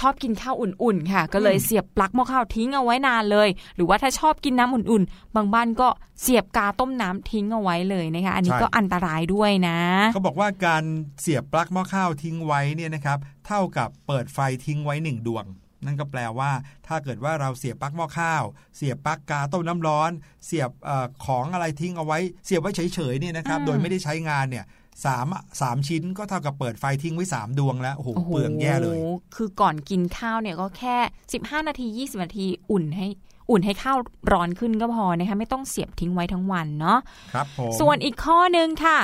ชอบกินข้าวอุ่นๆค่ะ ก็เลยเสียบปลั๊กหม้อข้าวทิ้งเอาไว้นานเลย หรือว่าถ้าชอบกินน้ำอุ่นๆ บางบ้านก็เสียบกาต้มน้ำทิ้งเอาไว้เลยนะคะ อันนี้ใช่ก็อันตรายด้วยนะ เขาบอกว่าการเสียบปลั๊กหม้อข้าวทิ้งไว้เนี่ยนะครับเท่ากับเปิดไฟทิ้งไว้หนึ่งดวงนั่นก็แปลว่า ถ้าเกิดว่าเราเสียบปลั๊กหม้อข้าว เสียบปลั๊กกาต้มน้ำร้อน เสียบเออของอะไรทิ้งเอาไว้ เสียบไว้เฉยๆเนี่ยนะครับอืมโดยไม่ได้ใช้งานเนี่ย สามสามชิ้นก็เท่ากับเปิดไฟทิ้งไว้สามดวงแล้วโอ้โหโอ้โหเปลืองแย่เลย คือก่อนกินข้าวเนี่ยก็แค่15นาที20นาทีอุ่นให้อุ่นให้ข้าวร้อนขึ้นก็พอนะคะไม่ต้องเสียบทิ้งไว้ทั้งวันเนาะครับผมส่วนอีกข้อหนึ่งค่ะ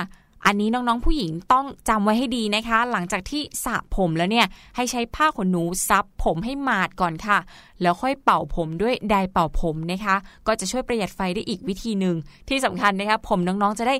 อันนี้น้องๆผู้หญิงต้องจำไว้ให้ดีนะคะ หลังจากที่สระผมแล้วเนี่ย ให้ใช้ผ้าขนหนูซับผมให้หมาดก่อนค่ะ แล้วค่อยเป่าผมด้วยไดร์เป่าผมนะคะ ก็จะช่วยประหยัดไฟได้อีกวิธีหนึ่งที่สำคัญนะคะ ผมน้องๆจะได้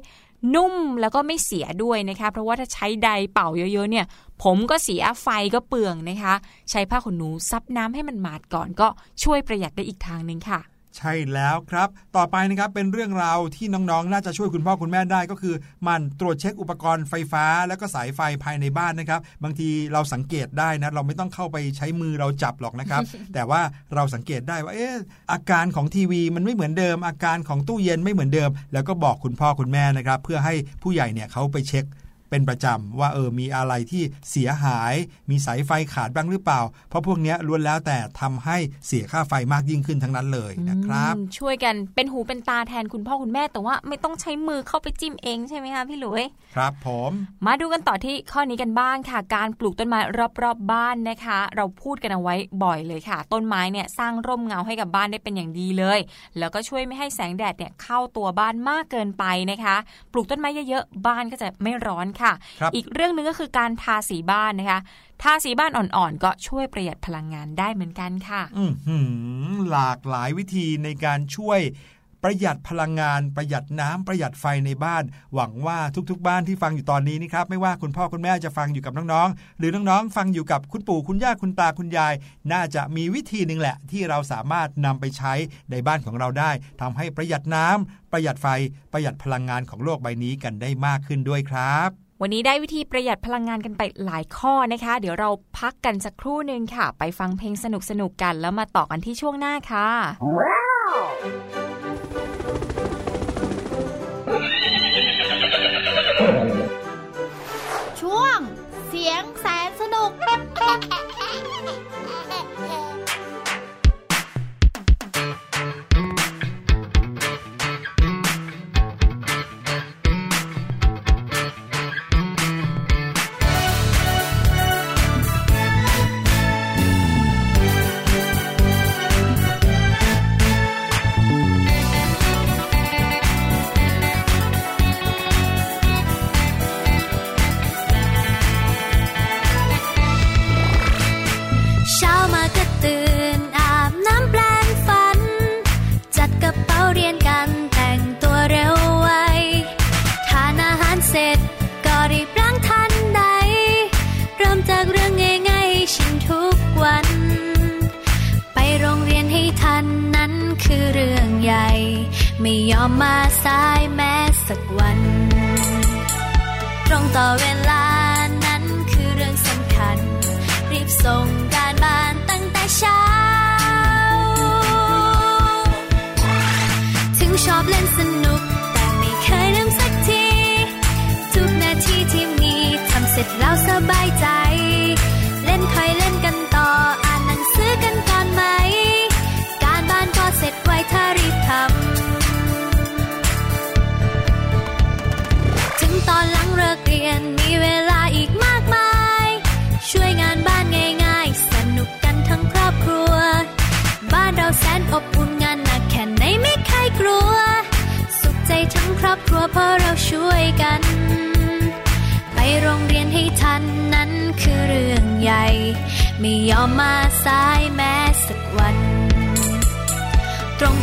นุ่มแล้วก็ไม่เสียด้วยนะคะเพราะว่าถ้าใช้ใดเป่าเยอะๆเนี่ยผมก็เสียไฟก็เปลืองนะคะ ใช้ผ้าขนหนูซับน้ำให้มันหมาดก่อนก็ช่วยประหยัดได้อีกทางหนึ่งค่ะ ใช่แล้วครับ ต่อไปนะครับเป็นเรื่องราวที่น้องๆ น่าจะช่วยคุณพ่อคุณแม่ได้ก็คือ มันตรวจเช็คอุปกรณ์ไฟฟ้า แล้วก็สายไฟภายในบ้านนะครับ บางทีเราสังเกตได้นะ เราไม่ต้องเข้าไปใช้มือเราจับหรอกนะครับ แต่ว่าเราสังเกตได้ว่าเอ๊ะอาการของทีวีมันไม่เหมือนเดิม อาการของตู้เย็นไม่เหมือนเดิม แล้วก็บอกคุณพ่อคุณแม่นะครับ เพื่อให้ผู้ใหญ่เนี่ยเขาไปเช็ค เป็นประจำว่าเออมีอะไรที่เสียหาย มีสายไฟขาดบ้างหรือเปล่า เพราะพวกเนี้ยล้วนแล้วแต่ทำให้เสียค่าไฟมากยิ่งขึ้นทั้งนั้นเลยนะครับอืมช่วยกันเป็นหูเป็นตาแทนคุณพ่อคุณแม่ แต่ว่าไม่ต้องใช้มือเข้าไปจิ้มเองใช่ไหมคะพี่หลุยครับผมมาดูกันต่อที่ข้อนี้กันบ้างค่ะ การปลูกต้นไม้รอบๆบบ้านนะคะ เราพูดกันเอาไว้บ่อยเลยค่ะ ต้นไม้เนี่ยสร้างร่มเงาให้กับบ้านได้เป็นอย่างดีเลย แล้วก็ช่วยไม่ให้แสงแดดเนี่ยเข้าตัวบ้านมากเกินไปนะคะ ปลูกต้นไม้เยอะๆบ้านก็จะไม่ร้อนค่ะครับอีกเรื่องหนึ่งก็คือการทาสีบ้านนะคะ ทาสีบ้านอ่อนๆ ก็ช่วยประหยัดพลังงานได้เหมือนกันค่ะ อือหือหลากหลายวิธีในการช่วยประหยัดพลังงานประหยัดน้ำประหยัดไฟในบ้าน หวังว่าทุกๆ บ้านที่ฟังอยู่ตอนนี้นี่ครับไม่ว่าคุณพ่อคุณแม่จะฟังอยู่กับน้องๆ หรือน้องๆฟังอยู่กับคุณปู่คุณย่าคุณตาคุณยาย น่าจะมีวิธีหนึ่งแหละ ที่เราสามารถนำไปใช้ในบ้านของเราได้ทำให้ประหยัดน้ำประหยัดไฟ ประหยัดพลังงานของโลกใบนี้กันได้มากขึ้นด้วยครับ วันนี้ได้วิธีประหยัดพลังงานกันไปหลายข้อนะคะ เดี๋ยวเราพักกันสักครู่หนึ่งค่ะ ไปฟังเพลงสนุกๆกันแล้วมาต่อกันที่ช่วงหน้าค่ะ ช่วงเสียงแสนสนุก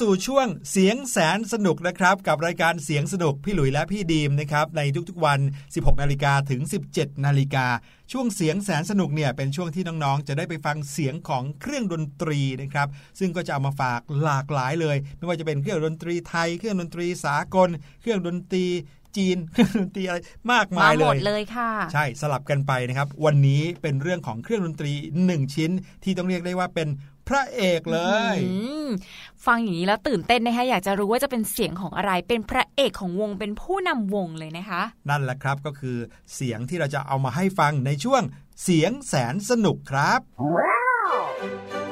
สู่ช่วงเสียงแสนสนุกนะครับ กับรายการเสียงสนุกพี่หลุยและพี่ดีมนะครับในทุกๆวัน 16นาฬิกาถึง 17นาฬิกาช่วงเสียงแสนสนุกเนี่ยเป็นช่วงที่น้องๆ จะได้ไปฟังเสียงของเครื่องดนตรีนะครับ ซึ่งก็จะเอามาฝากหลากหลายเลย ไม่ว่าจะเป็นเครื่องดนตรีไทย เครื่องดนตรีสากล เครื่องดนตรีจีนเครื่องดนตรีอะไรมากมายมาเลหมดยเลยค่ะ ใช่สลับกันไปนะครับ วันนี้เป็นเรื่องของเครื่องดนตรีหนึ่งชิ้นที่ต้องเรียกได้ว่าเป็น พระเอกเลยอืมฟังอย่างนี้แล้วตื่นเต้นนะคะอยากจะรู้ว่าจะเป็นเสียงของอะไรเป็นพระเอกของวงเป็นผู้นำวงเลยนะคะ นั่นแหละครับก็คือเสียงที่เราจะเอามาให้ฟังในช่วงเสียงแสนสนุกครับช่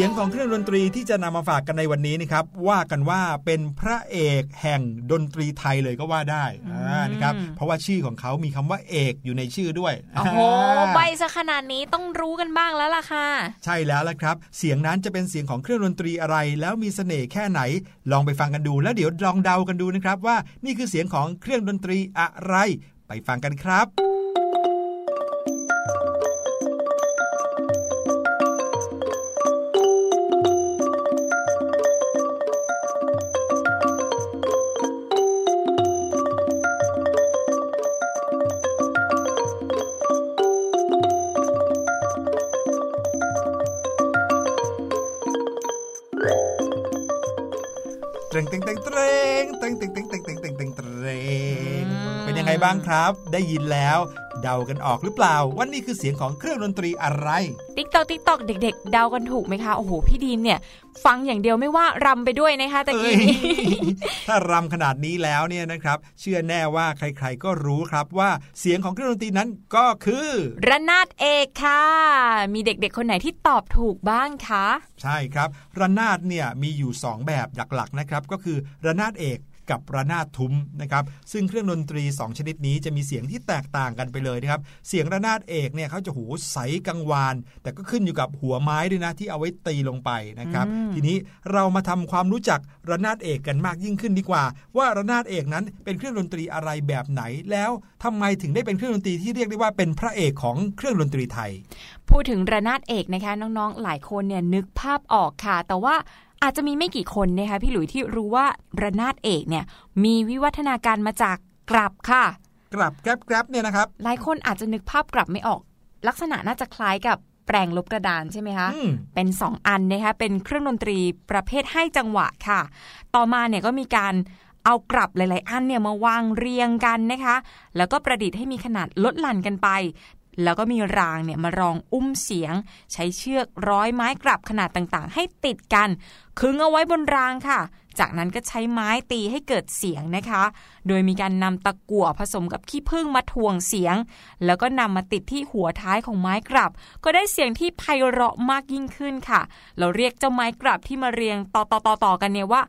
สียงของเครื่องดนตรีที่จะนำมาฝากกันในวันนี้นะครับ ว่ากันว่าเป็นพระเอกแห่งดนตรีไทยเลยก็ว่าได้อ่านะครับเพราะว่าชื่อของเขามีคำว่าเอกอยู่ในชื่อด้วยโอ้โหใบซะขนาดนี้ต้องรู้กันบ้างแล้วล่ะค่ะ ใช่แล้วละครับ เสียงนั้นจะเป็นเสียงของเครื่องดนตรีอะไร แล้วมีเสน่ห์แค่ไหน ลองไปฟังกันดู แล้วเดี๋ยวลองเดากันดูนะครับว่านี่คือเสียงของเครื่องดนตรีอะไร ไปฟังกันครับ บ้างครับ ได้ยินแล้ว เดากันออกหรือเปล่าว่านี่คือเสียงของเครื่องดนตรีอะไร ติ๊กตอกติ๊กตอกเด็ก ๆ เดากันถูกไหมคะโอ้โหพี่ดีมเนี่ย ฟังอย่างเดียวไม่ว่ารำไปด้วยนะคะตะกี้นี้เอ้ยถ้ารำขนาดนี้แล้วเนี่ยนะครับ เชื่อแน่ว่าใคร ๆ ก็รู้ครับว่าเสียงของเครื่องดนตรีนั้นก็คือระนาดเอกค่ะ มีเด็กๆ คนไหนที่ตอบถูกบ้างคะ ใช่ครับระนาดเนี่ยมีอยู่ 2 แบบหลักๆนะครับก็คือระนาดเอก กับระนาดทุ้มนะครับซึ่งเครื่องดนตรี 2 ชนิดนี้จะมีเสียงที่แตกต่างกันไปเลยนะครับเสียงระนาดเอกเนี่ยเขาจะหูใสกังวาน แต่ก็ขึ้นอยู่กับหัวไม้ด้วยนะที่เอาไว้ตีลงไปนะครับอืมทีนี้เรามาทำความรู้จักระนาดเอกกันมากยิ่งขึ้นดีกว่า ว่าระนาดเอกนั้นเป็นเครื่องดนตรีอะไรแบบไหนแล้วทำไมถึงได้เป็นเครื่องดนตรีที่เรียกได้ว่าเป็นพระเอกของเครื่องดนตรีไทย พูดถึงระนาดเอกนะคะน้องๆหลายคนเนี่ยนึกภาพออกค่ะ แต่ว่า อาจจะมีไม่กี่คนนะคะพี่หลุยที่รู้ว่าระนาดเอกเนี่ยมีวิวัฒนาการมาจากกลับค่ะ กลับแกรบๆเนี่ยนะครับ หลายคนอาจจะนึกภาพกลับไม่ออก ลักษณะน่าจะคล้ายกับแปลงลบกระดานใช่ไหมคะอืมเป็น 2 อันนะคะเป็นเครื่องดนตรีประเภทให้จังหวะค่ะ ต่อมาเนี่ยก็มีการเอากลับหลาย ๆ อันเนี่ยมาวางเรียงกันนะคะ แล้วก็ประดิษฐ์ให้มีขนาดลดหลั่นกันไป แล้วก็มีรางเนี่ยมารองอุ้มเสียง ใช้เชือกร้อยไม้กลับขนาดต่างๆ ให้ติดกันขึงเอาไว้บนรางค่ะ จากนั้นก็ใช้ไม้ตีให้เกิดเสียงนะคะ โดยมีการนำตะกั่วผสมกับขี้ผึ้งมาทวงเสียง แล้วก็นำมาติดที่หัวท้ายของไม้กลับ ก็ได้เสียงที่ไพเราะมากยิ่งขึ้นค่ะ เราเรียกเจ้าไม้กลับที่มาเรียงต่อต่อต่อต่อกันเนี่ยว่า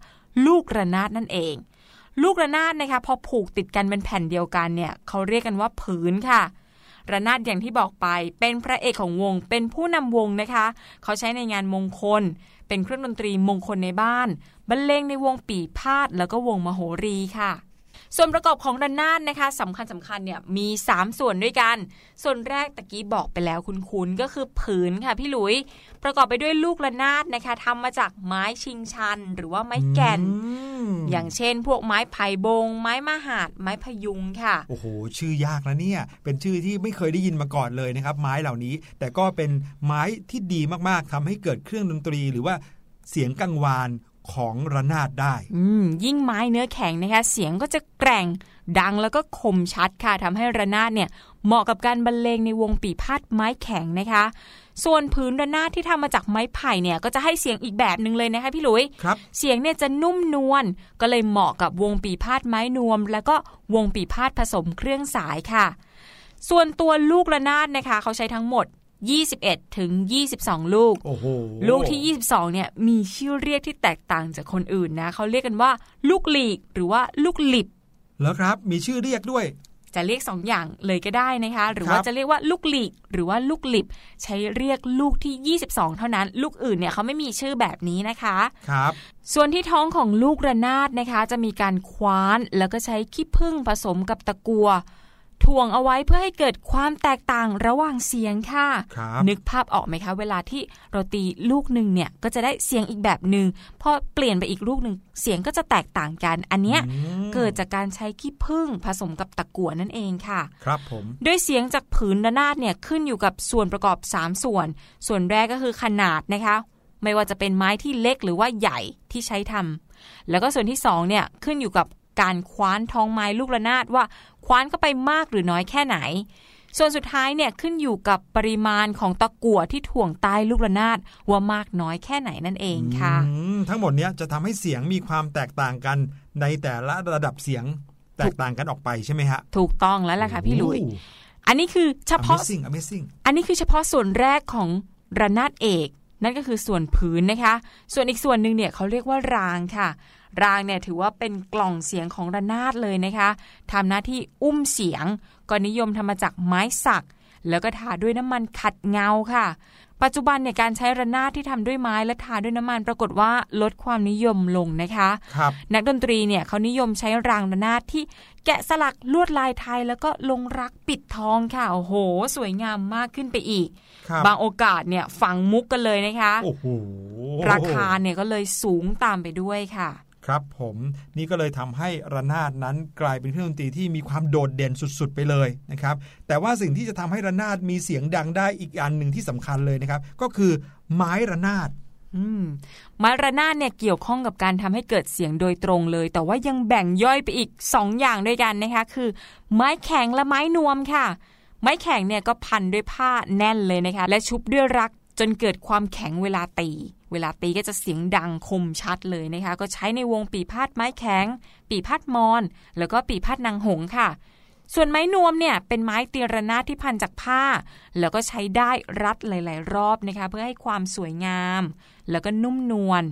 ลูกระนาดนั่นเองลูกระนาดนะคะพอผูกติดกันเป็นแผ่นเดียวกันเนี่ยเขาเรียกกันว่าผืนค่ะ ระนาดอย่างที่บอกไป เป็นพระเอกของวง เป็นผู้นำวงนะคะ เขาใช้ในงานมงคล เป็นเครื่องดนตรีมงคลในบ้าน บรรเลงในวงปีพาดแล้วก็วงมโหรีค่ะ ส่วนประกอบของระนาดนะคะสำคัญสำคัญเนี่ยมี 3 ส่วนด้วยกัน ส่วนแรกตะกี้บอกไปแล้วคุณคุณก็คือผืนค่ะพี่หลุย ประกอบไปด้วยลูกระนาดนะคะทำมาจากไม้ชิงชันหรือว่าไม้แก่นอืมอย่างเช่น พวกไม้ไผ่บง ไม้มหาด ไม้พยุงค่ะ โอ้โห ชื่อยากนะเนี่ย เป็นชื่อที่ไม่เคยได้ยินมาก่อนเลยนะครับ ไม้เหล่านี้ แต่ก็เป็นไม้ที่ดีมากๆทำให้เกิดเครื่องดนตรีหรือว่าเสียงกังวาน ของระนาดได้อืมยิ่งไม้เนื้อแข็งนะคะเสียงก็จะแกร่งดังแล้วก็คมชัดค่ะทำให้ระนาดเนี่ยเหมาะกับการบรรเลงในวงปีพาดไม้แข็งนะคะ ส่วนพื้นระนาดที่ทำมาจากไม้ไผ่เนี่ยก็จะให้เสียงอีกแบบหนึ่งเลยนะคะพี่หลุยครับเสียงเนี่ยจะนุ่มนวลก็เลยเหมาะกับวงปีพาดไม้นวม แล้วก็วงปีพาดผสมเครื่องสายค่ะ ส่วนตัวลูกระนาดนะคะ เขาใช้ทั้งหมด 21 ถึง 22 ลูกโอ้โหลูกที่ 22 เนี่ย มีชื่อเรียกที่แตกต่างจากคนอื่นนะ เขาเรียกกันว่า ลูกหลีกหรือว่าลูกหลิบแล้วครับ มีชื่อเรียกด้วย จะเรียกสองอย่างเลยก็ได้นะคะ หรือครับว่าจะเรียกว่าลูกหลีก หรือว่าลูกหลิบ ใช้เรียกลูกที่ 22 เท่านั้น ลูกอื่นเนี่ยเขาไม่มีชื่อแบบนี้นะคะ ครับ ส่วนที่ท้องของลูกระนาดนะคะ จะมีการคว้าน แล้วก็ใช้ขี้ผึ้งผสมกับตะกัว ถ่วงเอาไว้เพื่อให้เกิดความแตกต่างระหว่างเสียงค่ะครับนึกภาพออกไหมคะ เวลาที่เราตีลูกหนึ่งเนี่ยก็จะได้เสียงอีกแบบหนึ่งพอเปลี่ยนไปอีกลูกหนึ่งเสียงก็จะแตกต่างกัน อันเนี้ยอืมเกิดจากการใช้ขี้ผึ้งผสมกับตะกั่วนั่นเองค่ะ ครับผม โดยเสียงจากผืนระนาดเนี่ยขึ้นอยู่กับส่วนประกอบ 3 ส่วน ส่วนแรกก็คือขนาดนะคะ ไม่ว่าจะเป็นไม้ที่เล็กหรือว่าใหญ่ที่ใช้ทำแล้วก็ส่วนที่2เนี่ยขึ้นอยู่กับ การคว้านท้องไม้ลูกระนาดว่าคว้านเข้าไปมากหรือน้อยแค่ไหน ส่วนสุดท้ายเนี่ยขึ้นอยู่กับปริมาณของตะกั่วที่ถ่วงใต้ลูกระนาดว่ามากน้อยแค่ไหนนั่นเองค่ะอืมทั้งหมดเนี้ยจะทำให้เสียงมีความแตกต่างกันในแต่ละระดับเสียงแตกต่างกันออกไปใช่ไหมฮะถูกต้องแล้วล่ะค่ะพี่หลุยโอ้อันนี้คือเฉพาะ Amazing Amazing อันนี้คือเฉพาะส่วนแรกของระนาดเอก นั่นก็คือส่วนผืนนะคะ ส่วนอีกส่วนหนึ่งเนี่ยเขาเรียกว่ารางค่ะ รางเนี่ยถือว่าเป็นกล่องเสียงของระนาดเลยนะคะทำหน้าที่อุ้มเสียงก็นิยมทำมาจากไม้สัก แล้วก็ทาด้วยน้ำมันขัดเงาค่ะ ปัจจุบันเนี่ยการใช้ระนาดที่ทำด้วยไม้และทาด้วยน้ำมันปรากฏว่าลดความนิยมลงนะคะครับนักดนตรีเนี่ยเขานิยมใช้รางระนาดที่แกะสลักลวดลายไทยแล้วก็ลงรักปิดทองค่ะโอ้โห สวยงามมากขึ้นไปอีกครับบางโอกาสเนี่ยฝังมุกกันเลยนะคะโอ้โหราคาเนี่ยก็เลยสูงตามไปด้วยค่ะ ครับผมนี่ก็เลยทำให้ระนาดนั้นกลายเป็นเครื่องดนตรีที่มีความโดดเด่นสุด ๆ ไปเลยนะครับแต่ว่าสิ่งที่จะทำให้ระนาดมีเสียงดังได้อีกอันหนึ่งที่สำคัญเลยนะครับก็คือไม้ระนาดมไม้ระนาดเนี่ยเกี่ยวข้องกับการทำให้เกิดเสียงโดยตรงเลย แต่ว่ายังแบ่งย่อยไปอีก 2 อย่างด้วยกันนะคะ คือ ไม้แข็งและไม้นวมค่ะ ไม้แข็งเนี่ยก็พันด้วยผ้าแน่นเลยนะคะ และชุบด้วยรักจนเกิดความแข็งเวลาตี เวลาตีก็จะเสียงดังคมชัดเลยนะคะ ก็ใช้ในวงปีพาดไม้แข็ง ปีพาดมอน แล้วก็ปีพาดนางหงค่ะ ส่วนไม้นวมเนี่ยเป็นไม้ตีระนาดที่พันจากผ้า แล้วก็ใช้ได้รัดหลาย ๆ รอบนะคะ เพื่อให้ความสวยงาม แล้วก็นุ่มนวล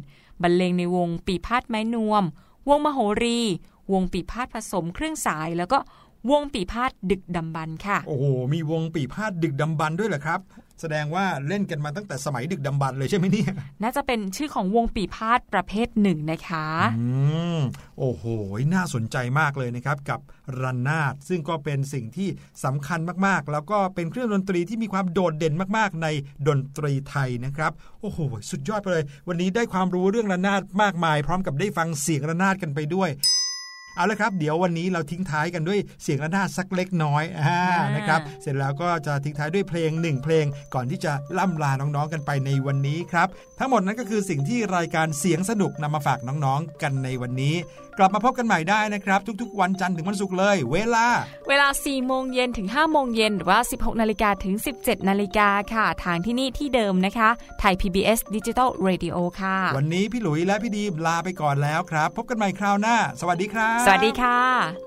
บรรเลงในวงปีพาดไม้นวม วงมโหรี วงปีพาดผสมเครื่องสายแล้วก็ วงปีพาดดึกดำบรรพ์ค่ะ โอ้โห มีวงปีพาดดึกดำบรรพ์ด้วยเหรอครับ แสดงว่าเล่นกันมาตั้งแต่สมัยดึกดำบรรพ์เลยใช่ไหมเนี่ย น่าจะเป็นชื่อของวงปีพาดประเภทหนึ่งนะคะ อืม โอ้โห น่าสนใจมากเลยนะครับ กับรันนาดซึ่งก็เป็นสิ่งที่สำคัญมากๆ แล้วก็เป็นเครื่องดนตรีที่มีความโดดเด่นมากๆ ในดนตรีไทยนะครับ โอ้โห สุดยอดไปเลย วันนี้ได้ความรู้เรื่องระนาดมากมาย พร้อมกับได้ฟังเสียงระนาดกันไปด้วย เอาละครับ เดี๋ยววันนี้เราทิ้งท้ายกันด้วยเสียงระนาดสักเล็กน้อยอ่าอ่านนะครับ เสร็จแล้วก็จะทิ้งท้ายด้วยเพลงหนึ่งเพลง ก่อนที่จะล่ำลาน้องๆกันไปในวันนี้ครับ ทั้งหมดนั้นก็คือสิ่งที่รายการเสียงสนุกนำมาฝากน้องๆกันในวันนี้ กลับมาพบกันใหม่ได้นะครับ ทุกๆ วันจันทร์ถึงวันศุกร์เลย เวลา เวลา 4 โมงเย็นถึง 5 โมงเย็นหรือว่า 16 นาฬิกาถึง 17 นาฬิกาค่ะ ทางที่นี่ที่เดิมนะคะไทย PBS Digital Radio ค่ะ วันนี้พี่หลุยและพี่ดีมลาไปก่อนแล้วครับ พบกันใหม่คราวหน้า สวัสดีครับ สวัสดีค่ะ